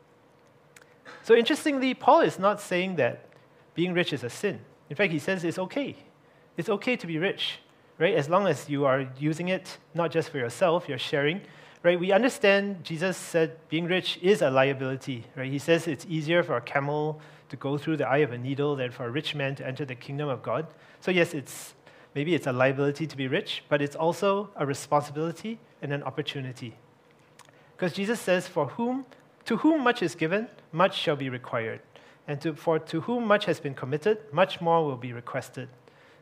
So, interestingly, Paul is not saying that being rich is a sin. In fact, he says it's okay. It's okay to be rich, right? As long as you are using it not just for yourself, you're sharing, right? We understand Jesus said being rich is a liability, right? He says it's easier for a camel to go through the eye of a needle than for a rich man to enter the kingdom of God. So, yes, it's maybe it's a liability to be rich, but it's also a responsibility and an opportunity. Because Jesus says, For whom to whom much is given, much shall be required. And to, for to whom much has been committed, much more will be requested.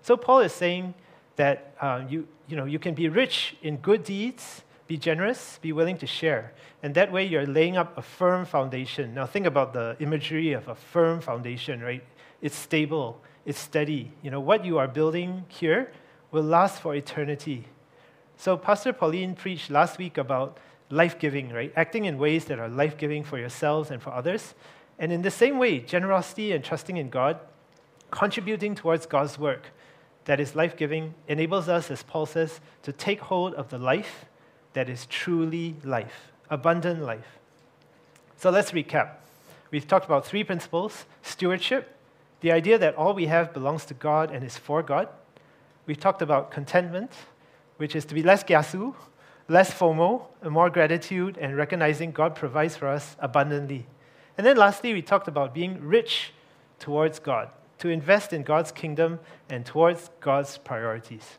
So Paul is saying that uh, you, you, know, you can be rich in good deeds, be generous, be willing to share. And that way you're laying up a firm foundation. Now think about the imagery of a firm foundation, right? It's stable, it's steady. You know, what you are building here will last for eternity. So Pastor Pauline preached last week about life giving, right? Acting in ways that are life giving for yourselves and for others. And in the same way, generosity and trusting in God, contributing towards God's work that is life giving, enables us, as Paul says, to take hold of the life that is truly life, abundant life. So let's recap. We've talked about three principles stewardship, the idea that all we have belongs to God and is for God. We've talked about contentment, which is to be less kiasu, less FOMO, and more gratitude and recognizing God provides for us abundantly. And then lastly, we talked about being rich towards God, to invest in God's kingdom and towards God's priorities.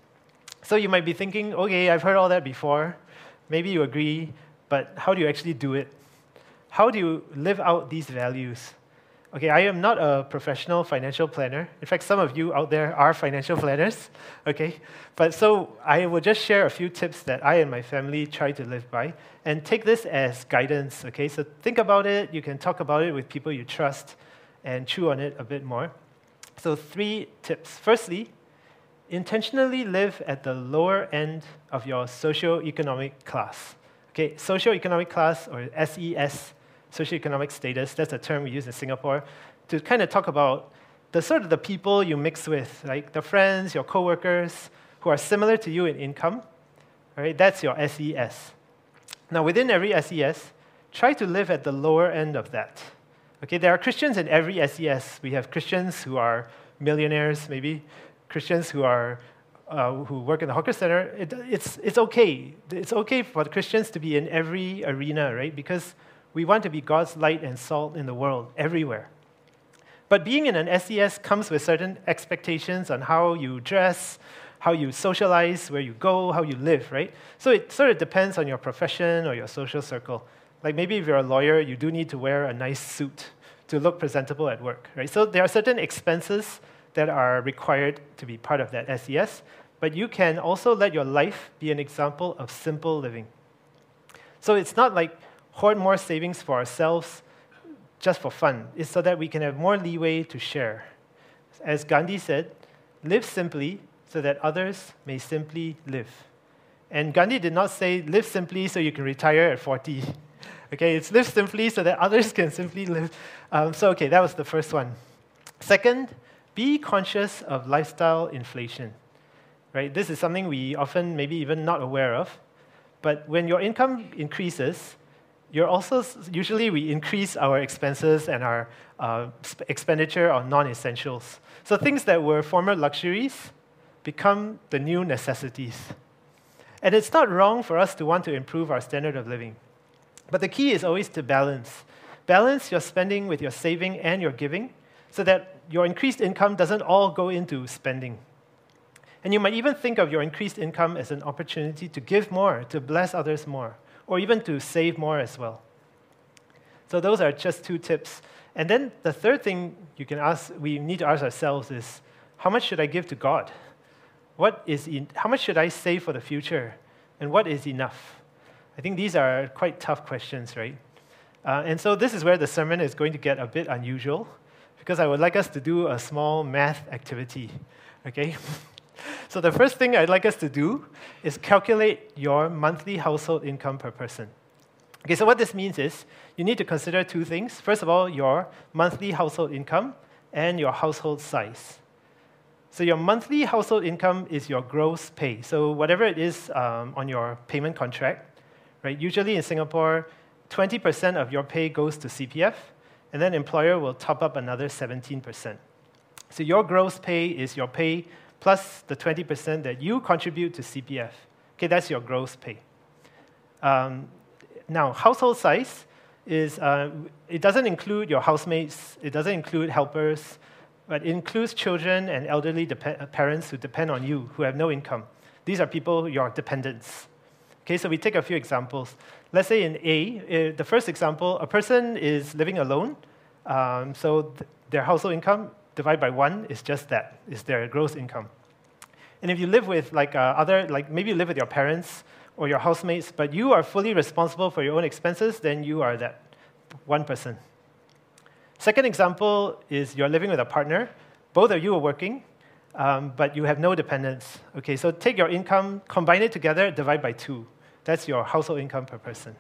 So you might be thinking, okay, I've heard all that before. Maybe you agree, but how do you actually do it? How do you live out these values? Okay, I am not a professional financial planner. In fact, some of you out there are financial planners. Okay, but so I will just share a few tips that I and my family try to live by and take this as guidance. Okay, so think about it. You can talk about it with people you trust and chew on it a bit more. So, three tips. Firstly, intentionally live at the lower end of your socio-economic class. Okay, socio-economic class or SES socioeconomic status, that's a term we use in Singapore, to kind of talk about the sort of the people you mix with, like the friends, your coworkers, who are similar to you in income. Right? That's your SES. Now, within every SES, try to live at the lower end of that. Okay, there are Christians in every SES. We have Christians who are millionaires, maybe Christians who are uh, who work in the hawker center. It, it's it's okay. It's okay for Christians to be in every arena, right? Because we want to be God's light and salt in the world, everywhere. But being in an SES comes with certain expectations on how you dress, how you socialize, where you go, how you live, right? So it sort of depends on your profession or your social circle. Like maybe if you're a lawyer, you do need to wear a nice suit to look presentable at work, right? So there are certain expenses that are required to be part of that SES, but you can also let your life be an example of simple living. So it's not like hoard more savings for ourselves just for fun. It's so that we can have more leeway to share. As Gandhi said, live simply so that others may simply live. And Gandhi did not say, live simply so you can retire at 40. Okay, it's live simply so that others can simply live. Um, so, okay, that was the first one. Second, be conscious of lifestyle inflation. Right? This is something we often maybe even not aware of. But when your income increases, you're also usually we increase our expenses and our uh, expenditure on non-essentials. So things that were former luxuries become the new necessities. And it's not wrong for us to want to improve our standard of living. But the key is always to balance. Balance your spending with your saving and your giving so that your increased income doesn't all go into spending. And you might even think of your increased income as an opportunity to give more, to bless others more, or even to save more as well. So those are just two tips. And then the third thing you can ask, we need to ask ourselves is, how much should I give to God? What is how much should I save for the future? And what is enough? I think these are quite tough questions, right? Uh, and so this is where the sermon is going to get a bit unusual, because I would like us to do a small math activity. Okay? so the first thing I'd like us to do is calculate your monthly household income per person. Okay, so what this means is you need to consider two things. First of all, your monthly household income and your household size. So your monthly household income is your gross pay. So whatever it is um, on your payment contract, right? Usually in Singapore, 20% of your pay goes to CPF, and then employer will top up another 17%. So your gross pay is your pay plus the 20% that you contribute to CPF. Okay, that's your gross pay. Um, now, household size is, uh, it doesn't include your housemates, it doesn't include helpers, but it includes children and elderly parents who depend on you, who have no income. These are people, your dependents. Okay, so we take a few examples. Let's say in A, uh, the first example, a person is living alone, um, so th- their household income divided by one is just that, is their gross income. And if you live with like uh, other, like maybe you live with your parents or your housemates, but you are fully responsible for your own expenses, then you are that one person. Second example is you're living with a partner. Both of you are working, um, but you have no dependents. Okay, so take your income, combine it together, divide by two. That's your household income per person.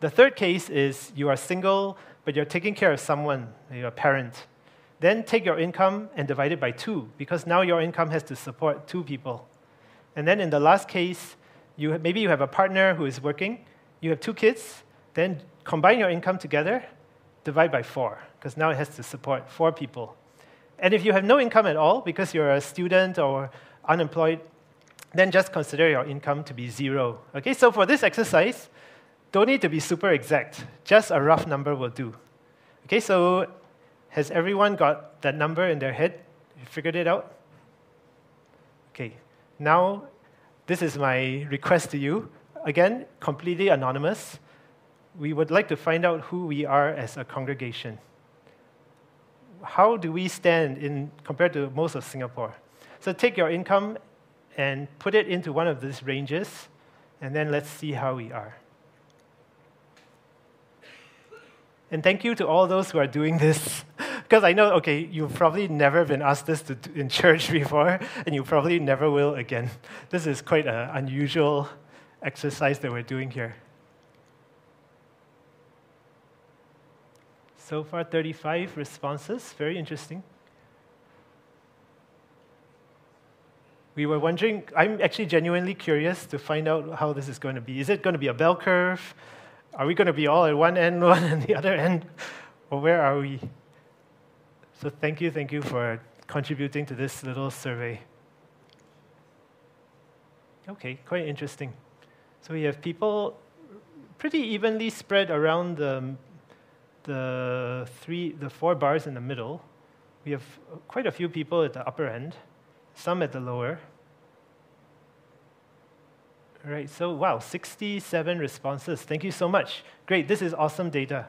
The third case is you are single, but you're taking care of someone, you're a parent. Then take your income and divide it by two, because now your income has to support two people. And then in the last case, you maybe you have a partner who is working, you have two kids, then combine your income together, divide by four, because now it has to support four people. And if you have no income at all, because you're a student or unemployed, then just consider your income to be zero. Okay, so for this exercise, don't need to be super exact. Just a rough number will do. Okay, so has everyone got that number in their head? You figured it out? Okay, now this is my request to you. Again, completely anonymous. We would like to find out who we are as a congregation. How do we stand in compared to most of Singapore? So take your income and put it into one of these ranges, and then let's see how we are. And thank you to all those who are doing this. Because I know, okay, you've probably never been asked this to, in church before, and you probably never will again. This is quite an unusual exercise that we're doing here. So far, 35 responses. Very interesting. we were wondering, I'm actually genuinely curious to find out how this is going to be. Is it going to be a bell curve? Are we going to be all at one end, one at the other end? Or where are we? So thank you, thank you for contributing to this little survey. Okay, quite interesting. So we have people pretty evenly spread around the, the three, the four bars in the middle. We have quite a few people at the upper end some at the lower. All right, so wow, 67 responses. Thank you so much. Great, this is awesome data.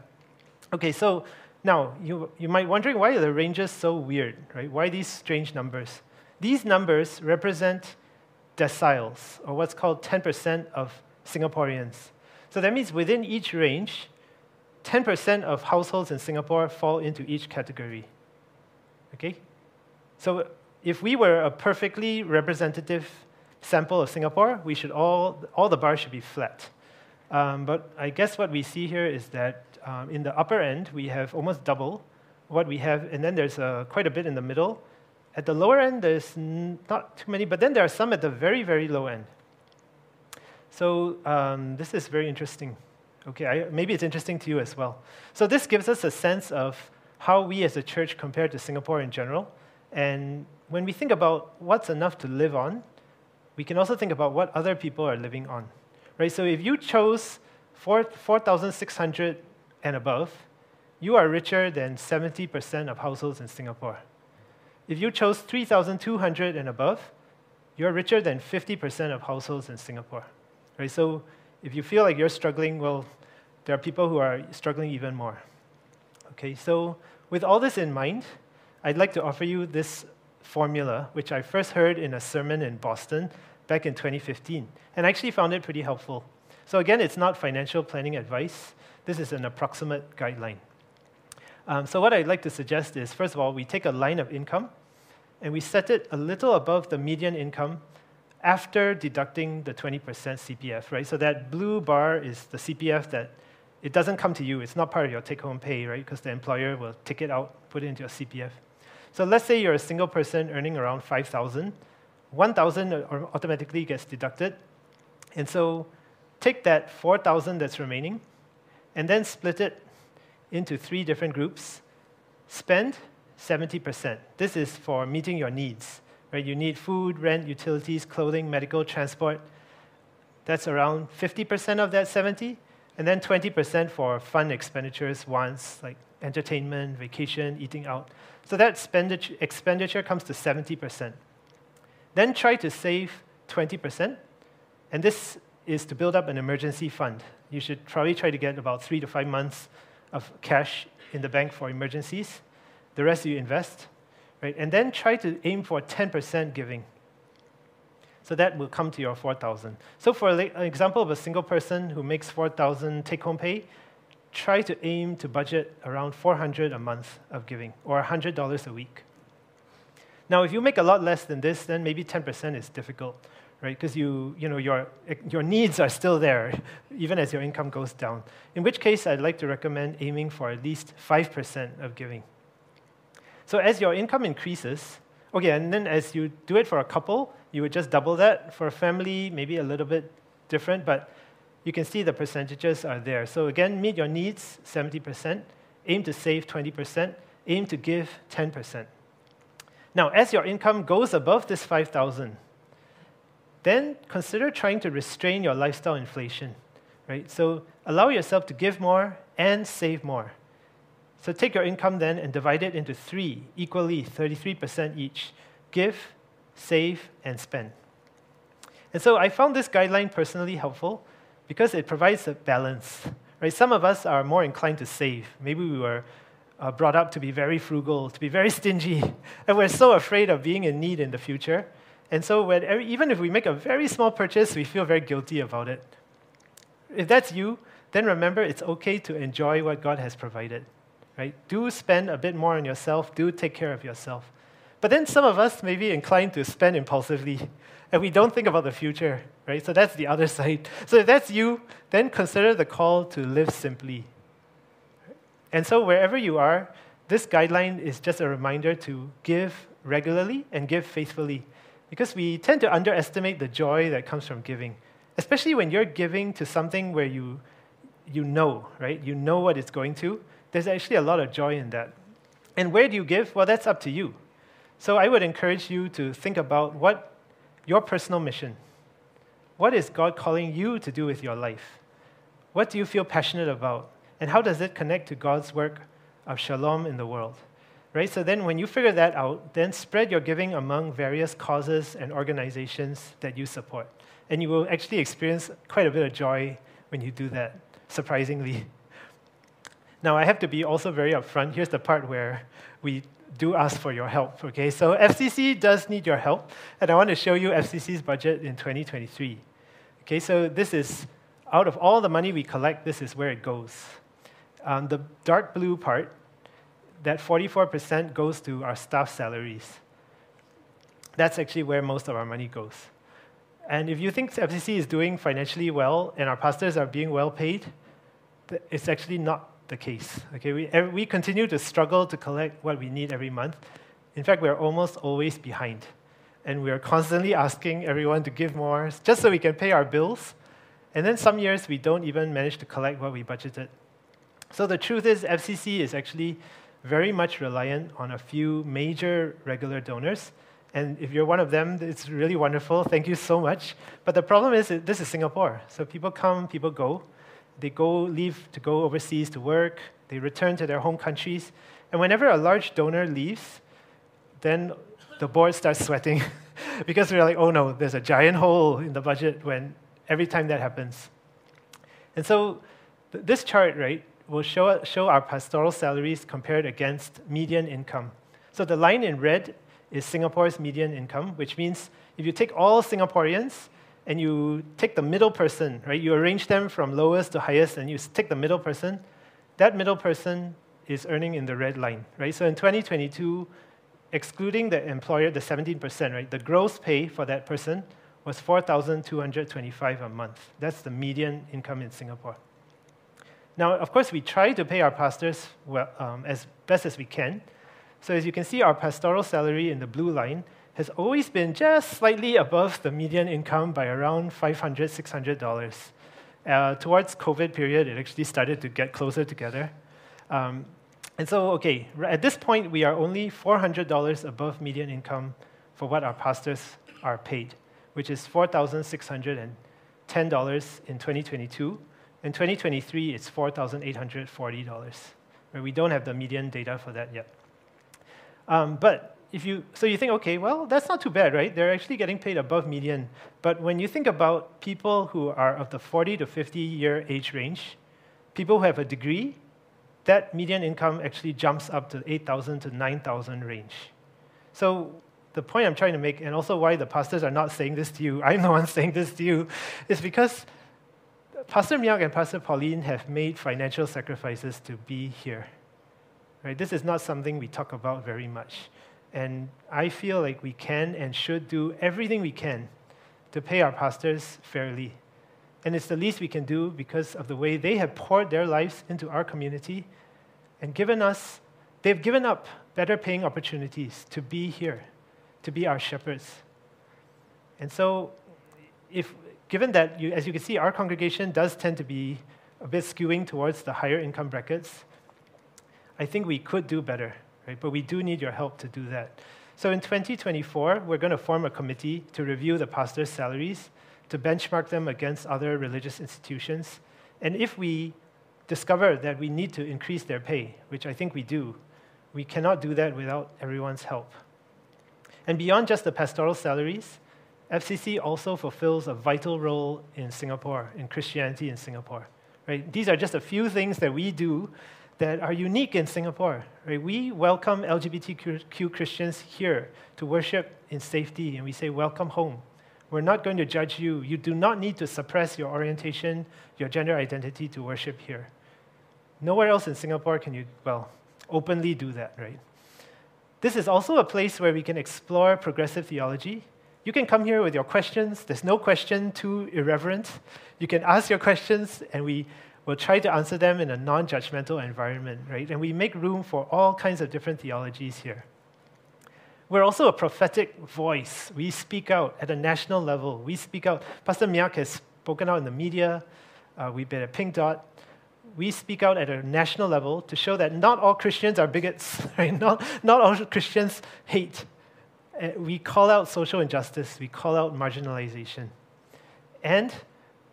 Okay, so now you, you might wondering why are the ranges so weird, right? Why these strange numbers? These numbers represent deciles, or what's called 10% of Singaporeans. So that means within each range, 10% of households in Singapore fall into each category. Okay? So if we were a perfectly representative sample of Singapore, we should all, all the bars should be flat. Um, but I guess what we see here is that um, in the upper end, we have almost double what we have, and then there's uh, quite a bit in the middle. At the lower end, there's not too many, but then there are some at the very, very low end. So um, this is very interesting. Okay, I, maybe it's interesting to you as well. So this gives us a sense of how we as a church compare to Singapore in general, and when we think about what's enough to live on, we can also think about what other people are living on. Right? So if you chose 4, 4,600 and above, you are richer than 70% of households in Singapore. If you chose 3,200 and above, you're richer than 50% of households in Singapore. Right? So if you feel like you're struggling, well, there are people who are struggling even more. Okay, so with all this in mind, I'd like to offer you this formula, which I first heard in a sermon in Boston back in 2015, and I actually found it pretty helpful. So again, it's not financial planning advice. This is an approximate guideline. Um, so what I'd like to suggest is, first of all, we take a line of income, and we set it a little above the median income after deducting the 20% CPF, right? So that blue bar is the CPF that it doesn't come to you. It's not part of your take-home pay, right? Because the employer will take it out, put it into your CPF. So let's say you're a single person earning around 5,000. 1,000 automatically gets deducted. And so take that 4,000 that's remaining and then split it into three different groups. Spend 70%. This is for meeting your needs. Right? You need food, rent, utilities, clothing, medical, transport. That's around 50% of that 70. And then 20% for fun expenditures, wants like entertainment, vacation, eating out. So that expenditure, expenditure comes to 70%. Then try to save 20%. And this is to build up an emergency fund. You should probably try to get about three to five months of cash in the bank for emergencies. The rest you invest. Right? And then try to aim for 10% giving. So that will come to your 4,000. So for an example of a single person who makes 4,000 take-home pay, try to aim to budget around 400 a month of giving, or $100 a week. Now, if you make a lot less than this, then maybe 10% is difficult, right? Because you, you know, your, your needs are still there, even as your income goes down. In which case, I'd like to recommend aiming for at least 5% of giving. So as your income increases, okay, and then as you do it for a couple, you would just double that. For a family, maybe a little bit different, but you can see the percentages are there. So again, meet your needs, 70%, aim to save 20%, aim to give 10%. Now, as your income goes above this 5,000, then consider trying to restrain your lifestyle inflation, right? So allow yourself to give more and save more. So take your income then and divide it into three, equally, 33% each. Give, save, and spend. And so I found this guideline personally helpful because it provides a balance. Right? Some of us are more inclined to save. Maybe we were uh, brought up to be very frugal, to be very stingy, and we're so afraid of being in need in the future. And so, when, even if we make a very small purchase, we feel very guilty about it. If that's you, then remember it's okay to enjoy what God has provided. Right? Do spend a bit more on yourself, do take care of yourself. But then some of us may be inclined to spend impulsively, and we don't think about the future, right? So that's the other side. So if that's you, then consider the call to live simply. And so wherever you are, this guideline is just a reminder to give regularly and give faithfully. Because we tend to underestimate the joy that comes from giving, especially when you're giving to something where you, you know, right? You know what it's going to. There's actually a lot of joy in that. And where do you give? Well, that's up to you. So I would encourage you to think about what your personal mission. What is God calling you to do with your life? What do you feel passionate about? And how does it connect to God's work of shalom in the world? Right? So then when you figure that out, then spread your giving among various causes and organizations that you support. And you will actually experience quite a bit of joy when you do that, surprisingly. Now, I have to be also very upfront. Here's the part where we do ask for your help, okay? So FCC does need your help, and I want to show you FCC's budget in 2023. Okay, so this is, out of all the money we collect, this is where it goes. Um, the dark blue part, that 44% goes to our staff salaries. That's actually where most of our money goes. And if you think FCC is doing financially well and our pastors are being well paid, it's actually not the case. Okay, we, we continue to struggle to collect what we need every month. In fact, we're almost always behind. And we're constantly asking everyone to give more just so we can pay our bills. And then some years we don't even manage to collect what we budgeted. So the truth is, FCC is actually very much reliant on a few major regular donors, And if you're one of them, it's really wonderful. Thank you so much. But the problem is, this is Singapore. So people come, people go. They go, leave to go overseas to work. They return to their home countries. And whenever a large donor leaves, then the board starts sweating because we're like, oh no, there's a giant hole in the budget when every time that happens. And so th- this chart, right, will show, show our pastoral salaries compared against median income. So the line in red is Singapore's median income, which means if you take all Singaporeans and you take the middle person, right, you arrange them from lowest to highest and you take the middle person, that middle person is earning in the red line, right? So in 2022, excluding the employer, the 17%, right, the gross pay for that person was 4,225 a month. That's the median income in Singapore. Now, of course, we try to pay our pastors well, um, as best as we can. So as you can see, our pastoral salary in the blue line has always been just slightly above the median income by around $500, $600. Uh, towards COVID period, it actually started to get closer together. Um, and so, okay, at this point, we are only $400 above median income for what our pastors are paid, which is $4,610 in 2022. In 2023, it's $4,840. Right? We don't have the median data for that yet. Um, but if you, so you think, okay, well, that's not too bad, right? They're actually getting paid above median. But when you think about people who are of the 40 to 50 year age range, people who have a degree, that median income actually jumps up to 8,000 to 9,000 range. So the point I'm trying to make, and also why the pastors are not saying this to you, I'm the one saying this to you, is because Pastor Miak and Pastor Pauline have made financial sacrifices to be here. Right? This is not something we talk about very much. And I feel like we can and should do everything we can to pay our pastors fairly. And it's the least we can do because of the way they have poured their lives into our community and given us, they've given up better paying opportunities to be here, to be our shepherds. And so, if, given that, you, as you can see, our congregation does tend to be a bit skewing towards the higher income brackets, I think we could do better, right? But we do need your help to do that. So in 2024, we're going to form a committee to review the pastors' salaries, to benchmark them against other religious institutions. And if we discover that we need to increase their pay, which I think we do, we cannot do that without everyone's help. And beyond just the pastoral salaries, FCC also fulfills a vital role in Singapore, in Christianity in Singapore. Right? These are just a few things that we do that are unique in Singapore. Right? We welcome LGBTQ Christians here to worship in safety, and we say, Welcome home. We're not going to judge you. You do not need to suppress your orientation, your gender identity to worship here. Nowhere else in Singapore can you, well, openly do that, right? This is also a place where we can explore progressive theology. You can come here with your questions. There's no question too irreverent. You can ask your questions, and we will try to answer them in a non judgmental environment, right? And we make room for all kinds of different theologies here. We're also a prophetic voice. We speak out at a national level. We speak out. Pastor Miak has spoken out in the media. Uh, we've been at Pink Dot we speak out at a national level to show that not all Christians are bigots, right? Not, not all Christians hate. Uh, we call out social injustice, we call out marginalization. And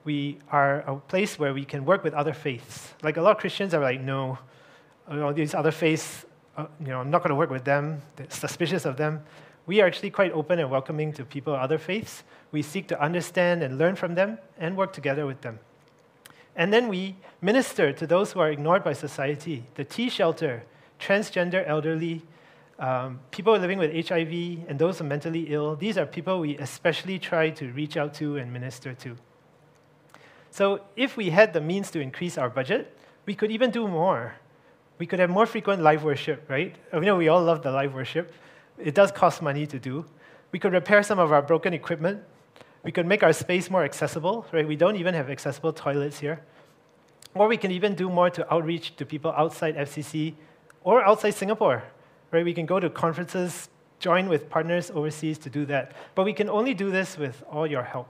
we are a place where we can work with other faiths. Like a lot of Christians are like, no, these other faiths, uh, you know, I'm not going to work with them, They're suspicious of them. We are actually quite open and welcoming to people of other faiths. We seek to understand and learn from them and work together with them. And then we minister to those who are ignored by society the T shelter, transgender elderly, um, people living with HIV, and those who are mentally ill. These are people we especially try to reach out to and minister to. So, if we had the means to increase our budget, we could even do more. We could have more frequent live worship, right? I know we all love the live worship. It does cost money to do. We could repair some of our broken equipment we could make our space more accessible, right? We don't even have accessible toilets here. Or we can even do more to outreach to people outside FCC or outside Singapore, right? We can go to conferences, join with partners overseas to do that. But we can only do this with all your help.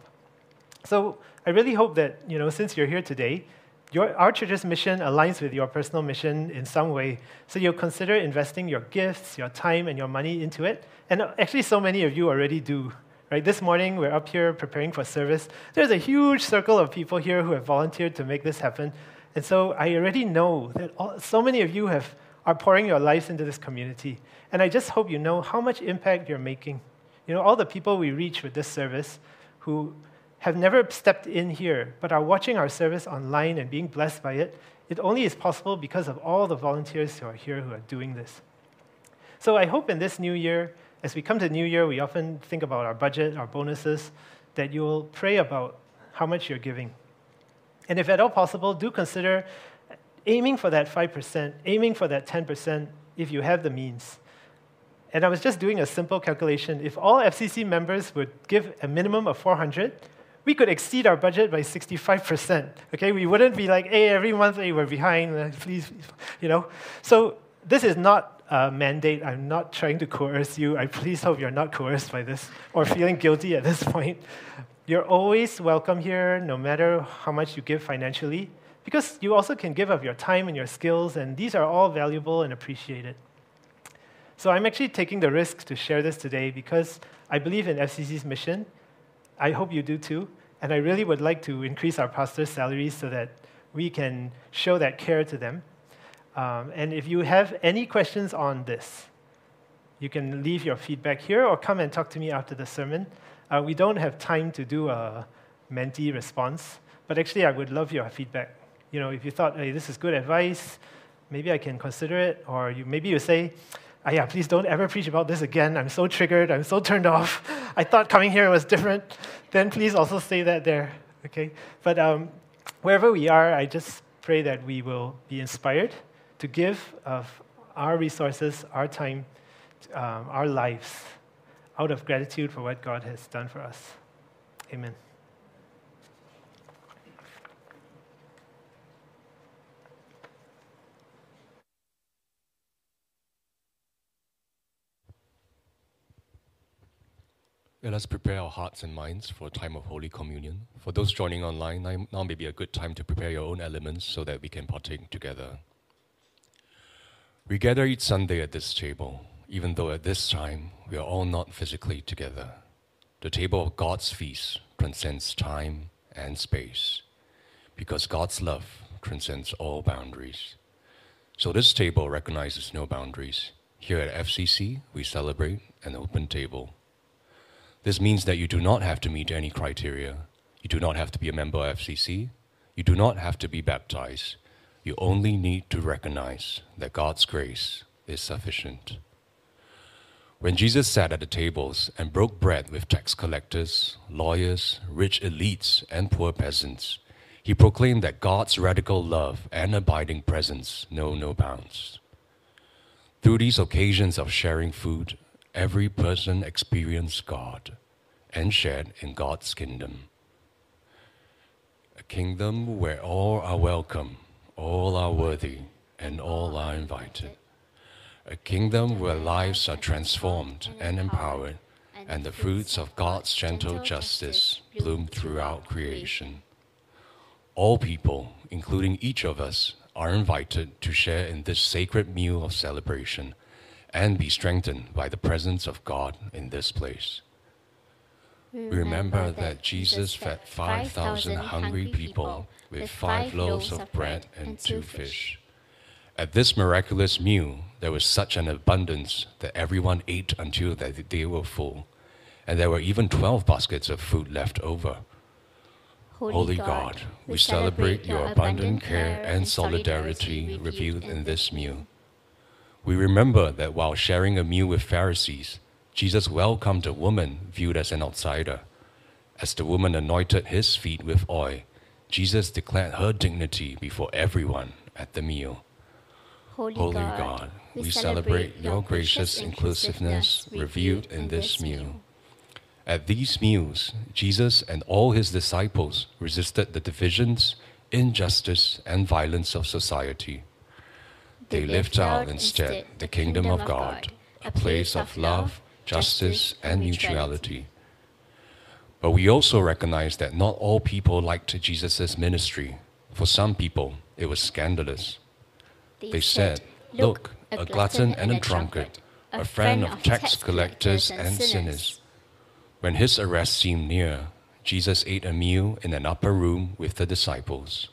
So I really hope that, you know, since you're here today, your, our church's mission aligns with your personal mission in some way. So you'll consider investing your gifts, your time, and your money into it. And actually, so many of you already do. Right? This morning, we're up here preparing for service. There's a huge circle of people here who have volunteered to make this happen. And so I already know that all, so many of you have, are pouring your lives into this community. And I just hope you know how much impact you're making. You know, all the people we reach with this service who have never stepped in here but are watching our service online and being blessed by it, it only is possible because of all the volunteers who are here who are doing this. So I hope in this new year, as we come to New Year, we often think about our budget, our bonuses, that you will pray about how much you're giving. And if at all possible, do consider aiming for that 5%, aiming for that 10% if you have the means. And I was just doing a simple calculation. If all FCC members would give a minimum of 400, we could exceed our budget by 65%. Okay, we wouldn't be like, hey, every month, hey, we're behind, uh, please, you know. So this is not a mandate. I'm not trying to coerce you. I please hope you're not coerced by this or feeling guilty at this point. You're always welcome here, no matter how much you give financially, because you also can give of your time and your skills, and these are all valuable and appreciated. So I'm actually taking the risk to share this today because I believe in FCC's mission. I hope you do too. And I really would like to increase our pastors' salaries so that we can show that care to them. Um, and if you have any questions on this, you can leave your feedback here or come and talk to me after the sermon. Uh, we don't have time to do a Menti response, but actually, I would love your feedback. You know, if you thought, hey, this is good advice, maybe I can consider it, or you, maybe you say, oh, yeah, please don't ever preach about this again. I'm so triggered. I'm so turned off. I thought coming here was different. Then please also say that there, okay? But um, wherever we are, I just pray that we will be inspired to give of our resources, our time, um, our lives out of gratitude for what God has done for us. Amen. Let us prepare our hearts and minds for a time of Holy Communion. For those joining online, now may be a good time to prepare your own elements so that we can partake together. We gather each Sunday at this table even though at this time we are all not physically together. The table of God's feast transcends time and space because God's love transcends all boundaries. So this table recognizes no boundaries. Here at FCC, we celebrate an open table. This means that you do not have to meet any criteria. You do not have to be a member of FCC. You do not have to be baptized. You only need to recognize that God's grace is sufficient. When Jesus sat at the tables and broke bread with tax collectors, lawyers, rich elites, and poor peasants, he proclaimed that God's radical love and abiding presence know no bounds. Through these occasions of sharing food, every person experienced God and shared in God's kingdom. A kingdom where all are welcome, all are worthy, and all are invited a kingdom where lives are transformed and empowered, and the fruits of God's gentle justice bloom throughout creation. All people, including each of us, are invited to share in this sacred meal of celebration and be strengthened by the presence of God in this place. We remember that Jesus fed 5,000 hungry people with five loaves of bread and two fish. At this miraculous meal, there was such an abundance that everyone ate until they were full, and there were even 12 baskets of food left over. Holy, God, we celebrate your abundant care and solidarity revealed in this meal. We remember that while sharing a meal with Pharisees, Jesus welcomed a woman viewed as an outsider. As the woman anointed his feet with oil, Jesus declared her dignity before everyone at the meal. Holy, Holy God, God, we celebrate your gracious inclusiveness revealed in this meal. At these meals, Jesus and all his disciples resisted the divisions, injustice, and violence of society. They lived out instead the kingdom of God, a place of love, justice, and mutuality. But we also recognize that not all people liked Jesus' ministry For some people, it was scandalous. They, said, Look, a glutton and a drunkard, a friend of tax collectors and sinners. When his arrest seemed near, Jesus ate a meal in an upper room with the disciples.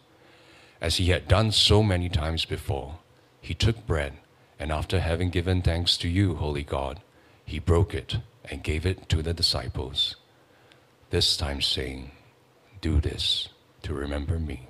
As he had done so many times before, he took bread, and after having given thanks to you, Holy God, he broke it and gave it to the disciples. This time saying, Do this to remember me.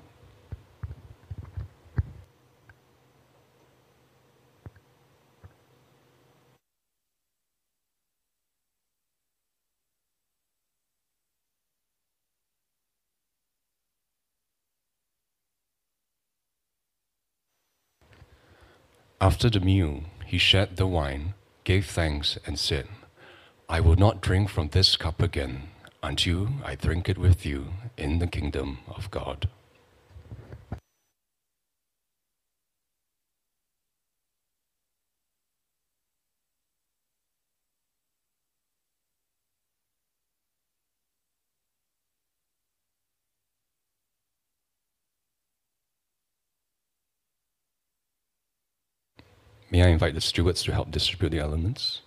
After the meal, he shed the wine, gave thanks, and said, I will not drink from this cup again until I drink it with you in the kingdom of God. May I invite the stewards to help distribute the elements?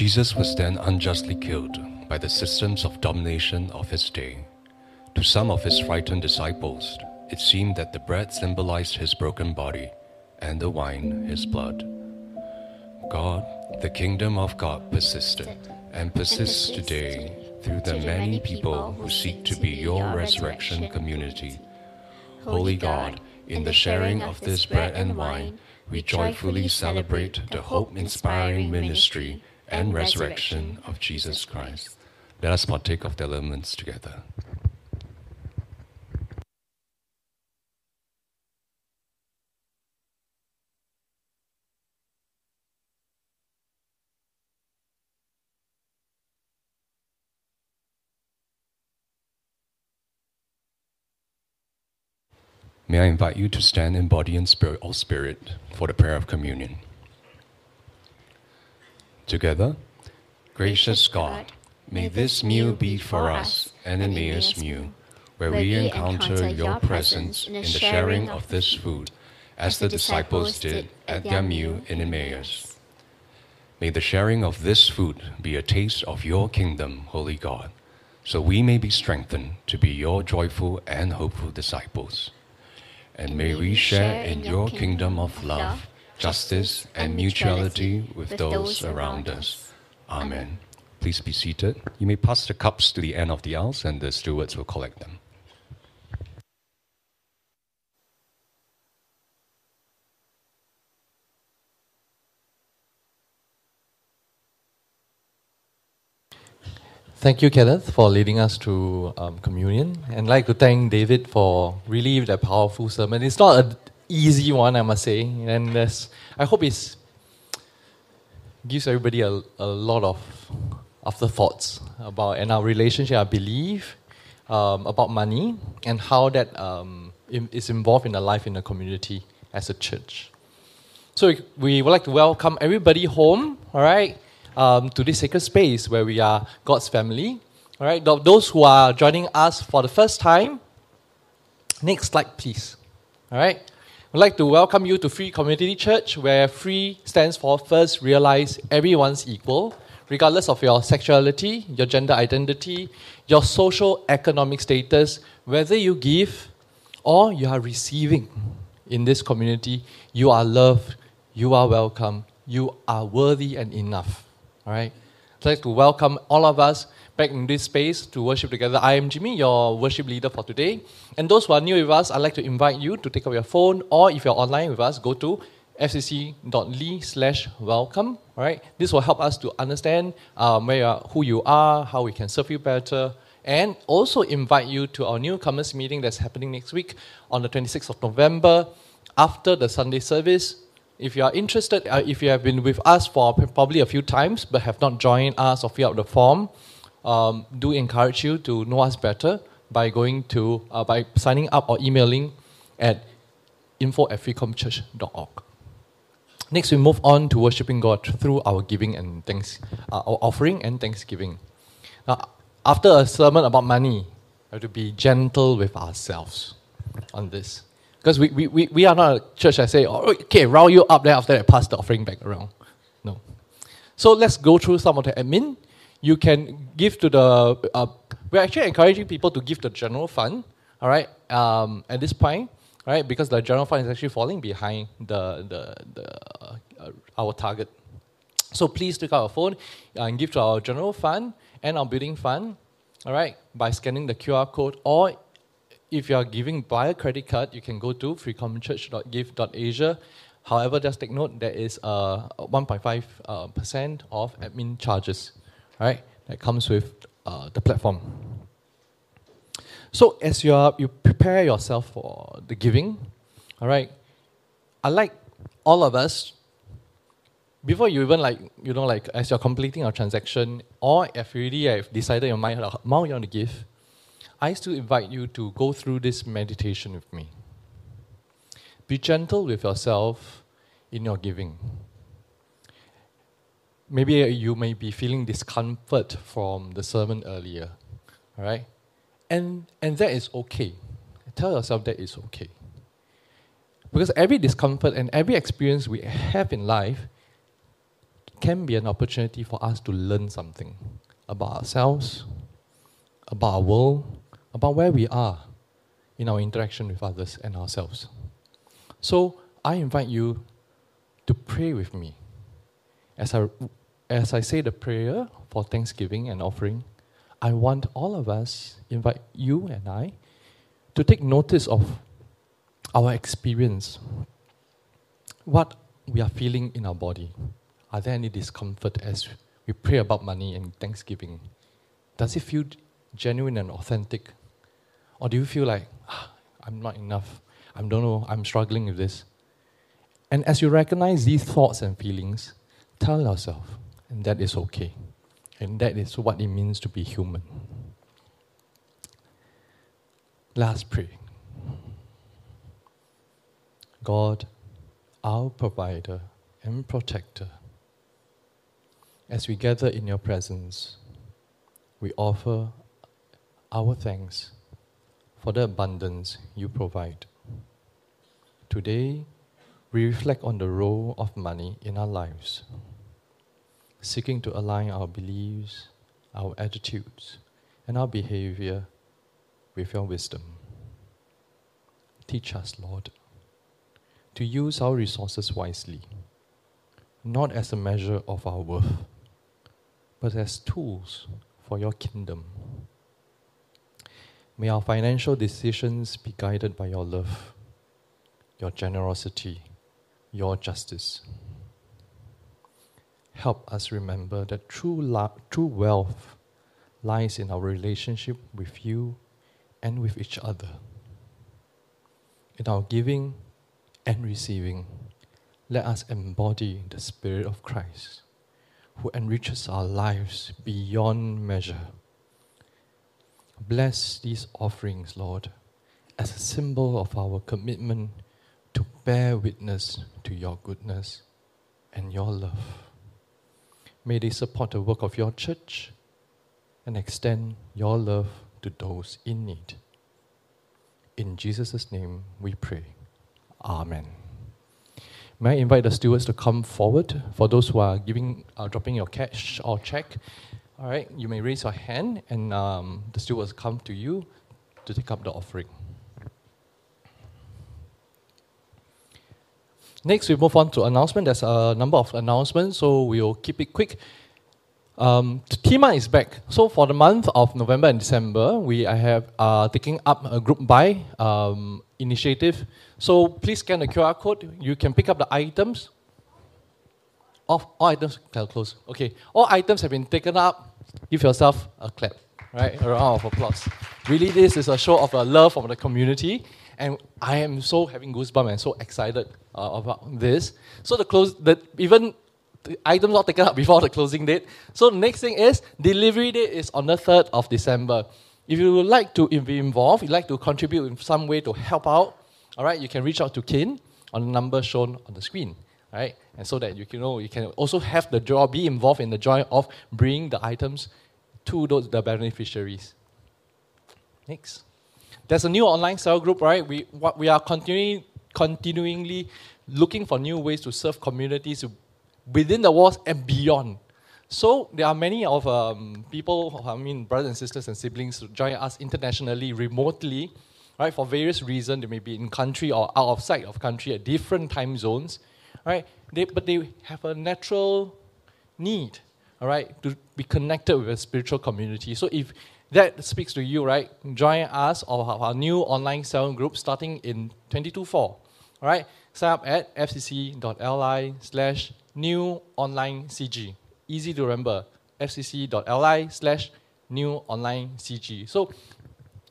Jesus was then unjustly killed by the systems of domination of his day. To some of his frightened disciples, it seemed that the bread symbolized his broken body and the wine his blood. God, the kingdom of God persisted and persists today through the many people who seek to be your resurrection community. Holy God, in the sharing of this bread and wine, we joyfully celebrate the hope inspiring ministry and resurrection of Jesus Christ. Let us partake of the elements together. May I invite you to stand in body and spirit or spirit for the prayer of communion. Together, gracious God, may this meal be for us an Emmaus meal, where we encounter your presence in the sharing of this food, as the disciples did at their meal in Emmaus. May the sharing of this food be a taste of your kingdom, Holy God, so we may be strengthened to be your joyful and hopeful disciples. And may we share in your kingdom of love, justice, and mutuality with those around us. Amen. Please be seated. You may pass the cups to the end of the aisles, and the stewards will collect them. Thank you, Kenneth, for leading us to um, communion. And I'd like to thank David for really that powerful sermon. It's not an easy one, I must say. And I hope it gives everybody a, a lot of afterthoughts about and our relationship, I believe, um, about money and how that um, is involved in the life in the community as a church. So we would like to welcome everybody home, all right? um, to this sacred space where we are God's family. All right, those who are joining us for the first time, next slide, please. All right, I'd like to welcome you to Free Community Church, where free stands for first realize everyone's equal, regardless of your sexuality, your gender identity, your social economic status, whether you give or you are receiving in this community, you are loved, you are welcome, you are worthy and enough. All right. I'd like to welcome all of us back in this space to worship together. I am Jimmy, your worship leader for today. And those who are new with us, I'd like to invite you to take up your phone or if you're online with us, go to fcc.ly slash welcome. All right. This will help us to understand um, where you are, who you are, how we can serve you better, and also invite you to our newcomers meeting that's happening next week on the 26th of November after the Sunday service if you are interested, uh, if you have been with us for probably a few times but have not joined us or filled out the form, um, do encourage you to know us better by going to uh, by signing up or emailing at info at. Next, we move on to worshiping God through our giving and thanks, uh, our offering and thanksgiving. Now, after a sermon about money, we have to be gentle with ourselves on this. Because we, we, we, we are not a church that say, oh, okay, round you up there after that, pass the offering back around. No. So let's go through some of the admin. You can give to the, uh, we're actually encouraging people to give the general fund, all right, um, at this point, right, because the general fund is actually falling behind the, the, the uh, our target. So please take out your phone and give to our general fund and our building fund, all right, by scanning the QR code or if you are giving by a credit card, you can go to freecommonchurch.give.asia. However, just take note there is a 1.5 uh, percent of admin charges, right? That comes with uh, the platform. So as you are, you prepare yourself for the giving, all right. I like all of us. Before you even like you know like as you're completing a transaction, or if you really have decided your mind the amount you want to give, I still invite you to go through this meditation with me. Be gentle with yourself in your giving. Maybe you may be feeling discomfort from the sermon earlier, all right? And, and that is okay. Tell yourself that is okay. Because every discomfort and every experience we have in life can be an opportunity for us to learn something about ourselves, about our world, about where we are in our interaction with others and ourselves. So I invite you to pray with me. As I, as I say the prayer for thanksgiving and offering, I want all of us, invite you and I, to take notice of our experience. What we are feeling in our body. Are there any discomfort as we pray about money and thanksgiving? Does it feel genuine and authentic? Or do you feel like, ah, I'm not enough? I don't know, I'm struggling with this. And as you recognize these thoughts and feelings, tell yourself, and that is okay. And that is what it means to be human. Let's pray. God, our provider and protector, as we gather in your presence, we offer our thanks for the abundance you provide. Today, we reflect on the role of money in our lives, seeking to align our beliefs, our attitudes, and our behavior with your wisdom. Teach us, Lord, to use our resources wisely, not as a measure of our worth, but as tools for your kingdom. May our financial decisions be guided by your love, your generosity, your justice. Help us remember that true, lo- true wealth lies in our relationship with you and with each other. In our giving and receiving, let us embody the Spirit of Christ, who enriches our lives beyond measure. Bless these offerings, Lord, as a symbol of our commitment to bear witness to your goodness and your love. May they support the work of your church and extend your love to those in need. In Jesus' name we pray. Amen. May I invite the stewards to come forward for those who are giving, uh, dropping your cash or check. All right, you may raise your hand, and um, the stewards come to you to take up the offering. Next, we move on to announcement. There's a number of announcements, so we'll keep it quick. Um, Tima is back. So for the month of November and December, we have uh, taking up a group buy um, initiative. So please scan the QR code. You can pick up the items. All, all items are close. Okay, all items have been taken up. Give yourself a clap, right? A round of applause. Really, this is a show of love from the community, and I am so having goosebumps and so excited uh, about this. So the close, even the items not taken up before the closing date. So next thing is delivery date is on the third of December. If you would like to be involved, you'd like to contribute in some way to help out, all right, you can reach out to Kin on the number shown on the screen, right? And so that you can know you can also have the joy, be involved in the joy of bringing the items to those the beneficiaries. Next. There's a new online cell group, right? We what we are continuing continuingly looking for new ways to serve communities within the walls and beyond. So there are many of um, people, I mean, brothers and sisters and siblings, who join us internationally, remotely, right? For various reasons, they may be in country or out of sight of country at different time zones, right? They, but they have a natural need, all right, to be connected with a spiritual community. So if that speaks to you, right, join us or our new online cell group starting in 22.4, all right? Sign up at fcc.li slash new online CG. Easy to remember, fcc.li slash new online CG. So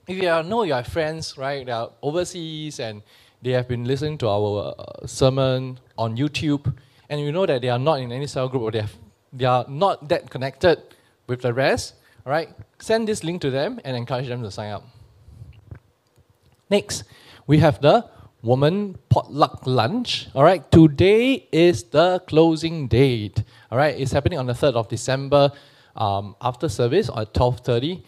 if you know your friends, right, they are overseas and they have been listening to our uh, sermon on YouTube, and you know that they are not in any cell group or they, have, they are not that connected with the rest, all right, send this link to them and encourage them to sign up. Next, we have the woman potluck lunch. All right, today is the closing date. All right, it's happening on the 3rd of December um, after service at 12.30.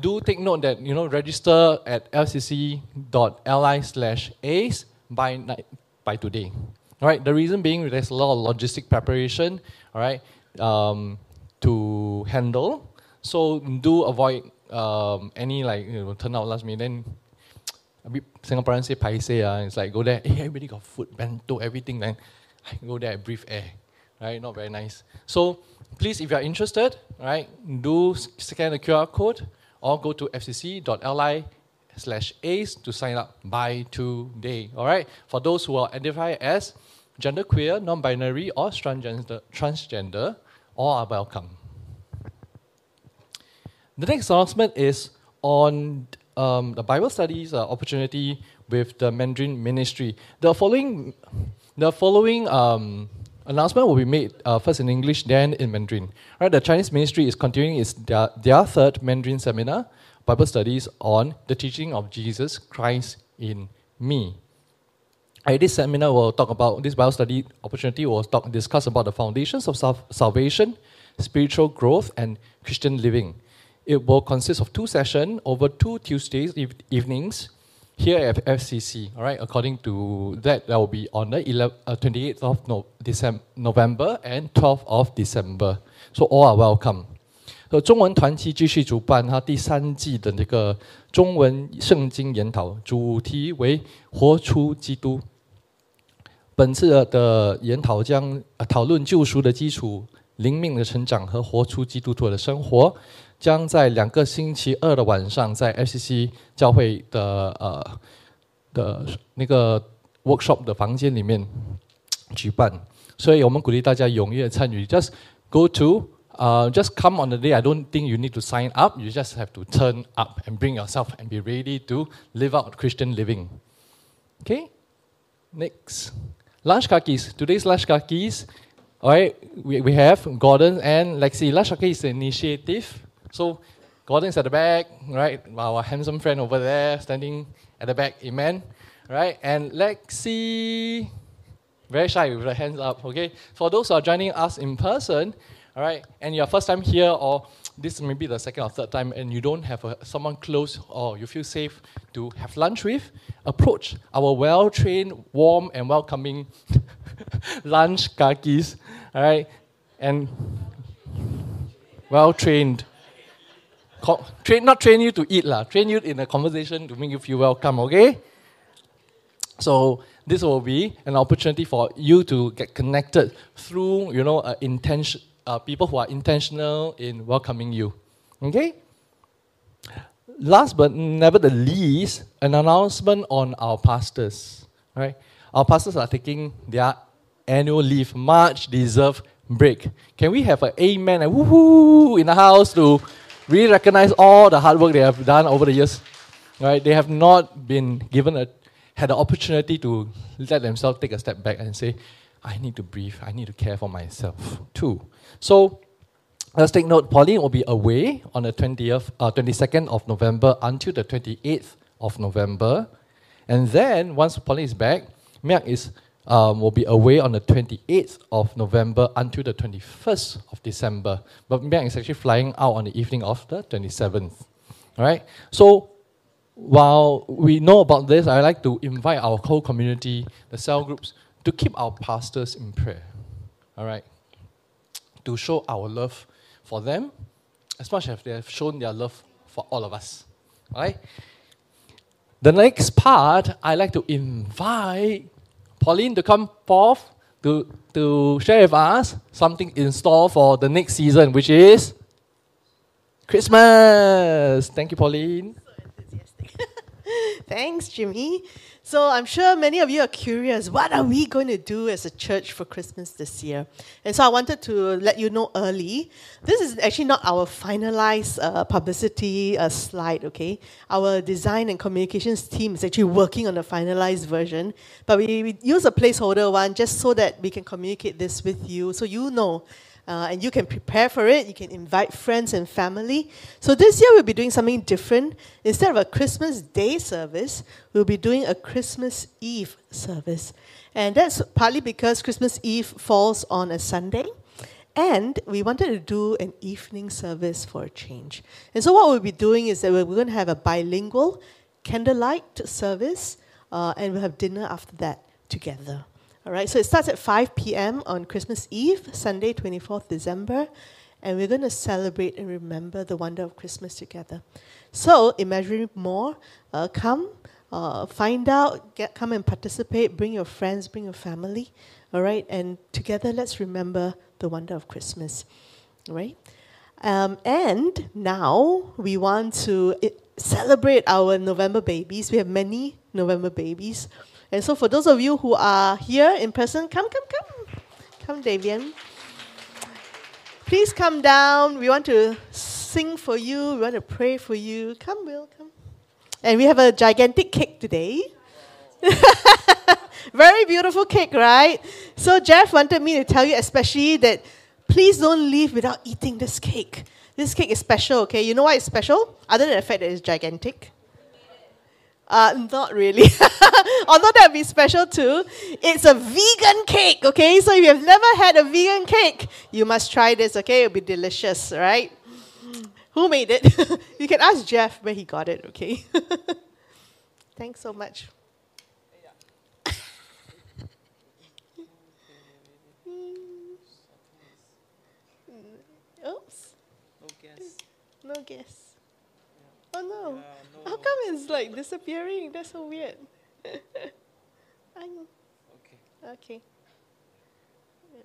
Do take note that, you know, register at fcc.li slash ace by, by today. All right, the reason being there's a lot of logistic preparation, all right, um, to handle. So do avoid um, any like, you know, turn out last minute, then a bit Singaporeans say paise, uh, it's like go there, hey, everybody got food, bento, everything, then I go there, I breathe air, right? Not very nice. So please, if you are interested, right, do scan the QR code or go to fcc.li slash ace to sign up by today, all right? For those who are identified as genderqueer, non-binary, or transgender, transgender, all are welcome. The next announcement is on um, the Bible studies uh, opportunity with the Mandarin ministry. The following, the following um, announcement will be made uh, first in English, then in Mandarin. Right, the Chinese ministry is continuing its their, their third Mandarin seminar, Bible studies on the teaching of Jesus Christ in me. At this seminar, we'll talk about this Bible study opportunity. We'll talk, discuss about the foundations of sal- salvation, spiritual growth, and Christian living. It will consist of two sessions over two Tuesdays eve- evenings here at FCC. All right, according to that, that will be on the 11, uh, 28th of no, December, November and 12th of December. So all are welcome. 呃，中文团契继续主办它第三季的那个中文圣经研讨，主题为“活出基督”。本次的研讨将、呃、讨论救赎的基础、灵命的成长和活出基督徒的生活， 将在两个星期二的晚上在 FCC 教会的呃的那个 workshop 的房间里面举办，所以我们鼓励大家踊跃参与。Just go to 呃、uh,，just come on the day. I don't think you need to sign up. You just have to turn up and bring yourself and be ready to live out Christian living. Okay, next. Lunch kakis. Today's lunch kakis. All right, we, we have Gordon and Lexi. Lunch kakis initiative so Gordon's at the back, right? Our handsome friend over there standing at the back. Amen. Right? And Lexi, very shy with her hands up. Okay? For those who are joining us in person, all right, and your first time here, or this may be the second or third time, and you don't have a, someone close or you feel safe to have lunch with, approach our well trained, warm, and welcoming lunch kakis, all right, and well trained. Co- train, not train you to eat, lah. train you in a conversation to make you feel welcome, okay? So this will be an opportunity for you to get connected through, you know, uh, intention, uh, people who are intentional in welcoming you. Okay? Last but never the least, an announcement on our pastors. Right? Our pastors are taking their annual leave, much deserved break. Can we have an amen and woohoo in the house to really recognize all the hard work they have done over the years? Right? They have not been given a had the opportunity to let themselves take a step back and say, I need to breathe, I need to care for myself too. So let's take note, Pauline will be away on the 20th, uh, 22nd of November until the 28th of November. And then once Pauline is back, Miak is, um, will be away on the 28th of November until the 21st of December. But Miak is actually flying out on the evening of the 27th. All right? So while we know about this, I like to invite our whole community, the cell groups, to keep our pastors in prayer. All right? To show our love for them as much as they have shown their love for all of us. All right? The next part, I like to invite Pauline to come forth to, to share with us something in store for the next season, which is Christmas. Thank you, Pauline. Thanks, Jimmy. So I'm sure many of you are curious, what are we going to do as a church for Christmas this year? And so I wanted to let you know early. This is actually not our finalized uh, publicity uh, slide, okay? Our design and communications team is actually working on a finalized version, but we, we use a placeholder one just so that we can communicate this with you, so you know uh, and you can prepare for it. You can invite friends and family. So this year we'll be doing something different. Instead of a Christmas Day service, we'll be doing a Christmas Eve service. And that's partly because Christmas Eve falls on a Sunday. And we wanted to do an evening service for a change. And so what we'll be doing is that we're going to have a bilingual candlelight service, uh, and we'll have dinner after that together. All right, so it starts at 5 p.m. on Christmas Eve, Sunday, 24th December, and we're going to celebrate and remember the wonder of Christmas together. So, imagine more. Uh, come, uh, find out, get, come and participate. Bring your friends, bring your family. All right, and together let's remember the wonder of Christmas. All right, um, and now we want to i- celebrate our November babies. We have many November babies. And so, for those of you who are here in person, come, come, come. Come, Davian. Please come down. We want to sing for you. We want to pray for you. Come, Will, come. And we have a gigantic cake today. Very beautiful cake, right? So, Jeff wanted me to tell you, especially, that please don't leave without eating this cake. This cake is special, okay? You know why it's special? Other than the fact that it's gigantic? Uh, not really. Although that'd be special too. It's a vegan cake, okay? So if you've never had a vegan cake, you must try this, okay? It'll be delicious, right? Who made it? you can ask Jeff where he got it, okay? Thanks so much. Oops. No guess. No guess. Oh no. How come it's like disappearing? That's so weird. I'm- Okay. okay.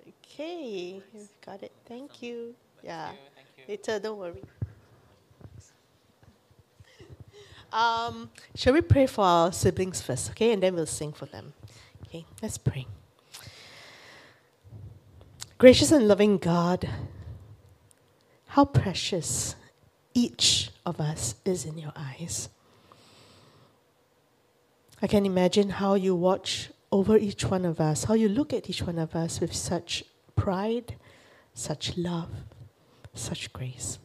Okay. You've got it. Thank you. Yeah. Thank you. Later, don't worry. Um, shall we pray for our siblings first, okay? And then we'll sing for them. Okay, let's pray. Gracious and loving God, how precious each of us is in your eyes. I can imagine how you watch over each one of us, how you look at each one of us with such pride, such love, such grace.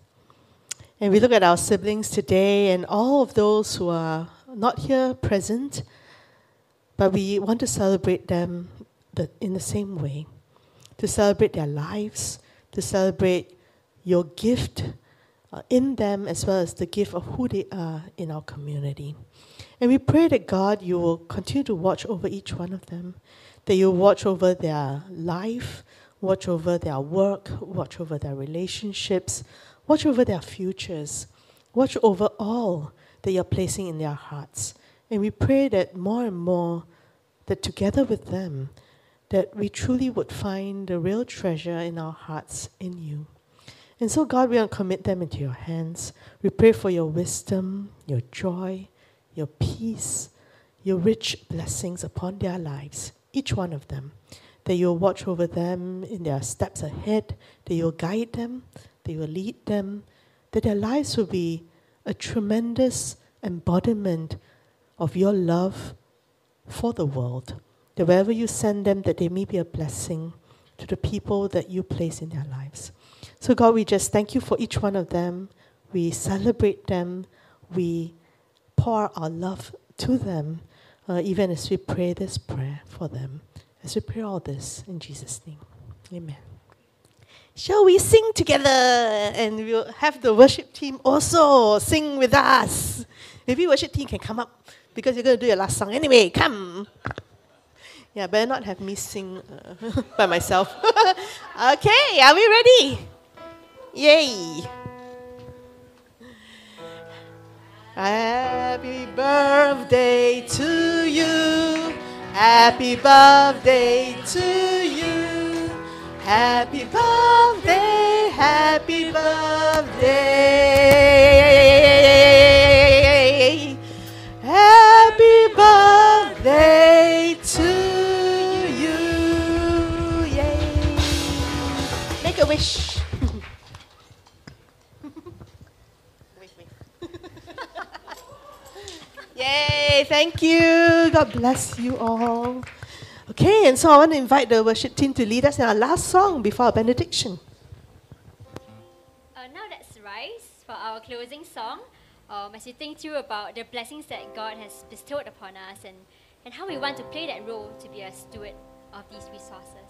And we look at our siblings today and all of those who are not here present, but we want to celebrate them in the same way, to celebrate their lives, to celebrate your gift uh, in them as well as the gift of who they are in our community. And we pray that God, you will continue to watch over each one of them, that you watch over their life, watch over their work, watch over their relationships, watch over their futures, watch over all that you're placing in their hearts. And we pray that more and more, that together with them, that we truly would find the real treasure in our hearts in you. And so, God, we want to commit them into your hands. We pray for your wisdom, your joy, your peace, your rich blessings upon their lives, each one of them. That you'll watch over them in their steps ahead, that you'll guide them, that you'll lead them, that their lives will be a tremendous embodiment of your love for the world. That wherever you send them, that they may be a blessing to the people that you place in their lives. So, God, we just thank you for each one of them. We celebrate them. We pour our love to them, uh, even as we pray this prayer for them. As we pray all this in Jesus' name. Amen. Shall we sing together? And we'll have the worship team also sing with us. Maybe worship team can come up because you're going to do your last song anyway. Come. Yeah, better not have me sing uh, by myself. okay, are we ready? Yay! Happy birthday to you. Happy birthday to you. Happy birthday, happy birthday. Happy birthday to you. Yay. Make a wish. Yay, thank you. God bless you all. Okay, and so I want to invite the worship team to lead us in our last song before our benediction. Uh, now let's rise for our closing song um, as we think through about the blessings that God has bestowed upon us and, and how we want to play that role to be a steward of these resources.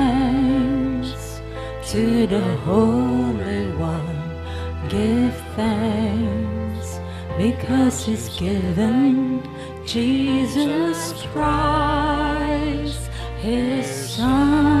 the Holy One. Give thanks because He's given Jesus Christ, His Son.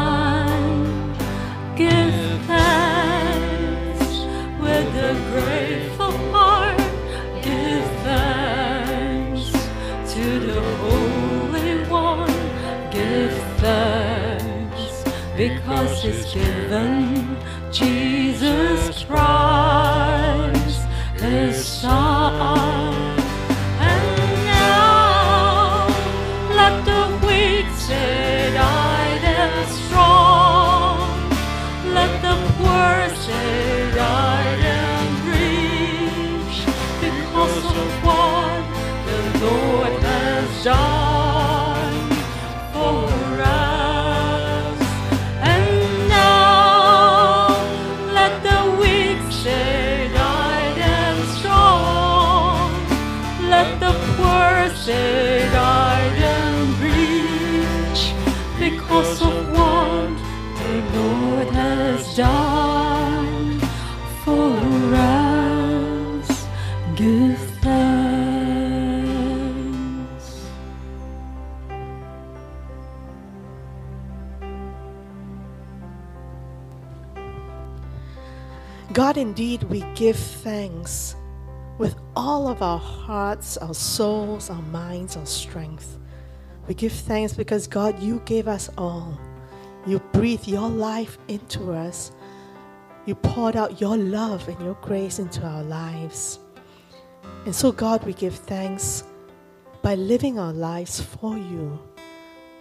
is given, Jesus God, indeed, we give thanks with all of our hearts, our souls, our minds, our strength. We give thanks because, God, you gave us all. You breathed your life into us. You poured out your love and your grace into our lives. And so, God, we give thanks by living our lives for you,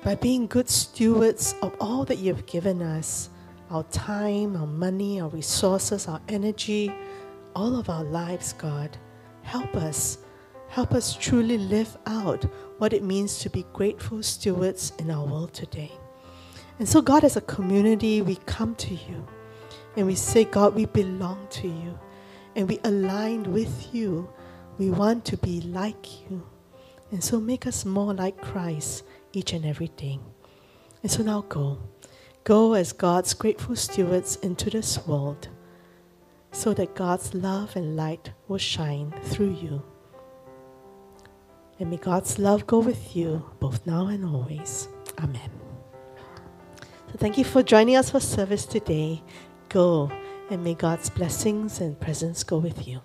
by being good stewards of all that you've given us our time, our money, our resources, our energy, all of our lives, God. Help us. Help us truly live out what it means to be grateful stewards in our world today. And so, God, as a community, we come to you and we say, God, we belong to you and we aligned with you. We want to be like you. And so, make us more like Christ each and every day. And so, now go go as God's grateful stewards into this world so that God's love and light will shine through you. And may God's love go with you both now and always. Amen. So thank you for joining us for service today. Go and may God's blessings and presence go with you.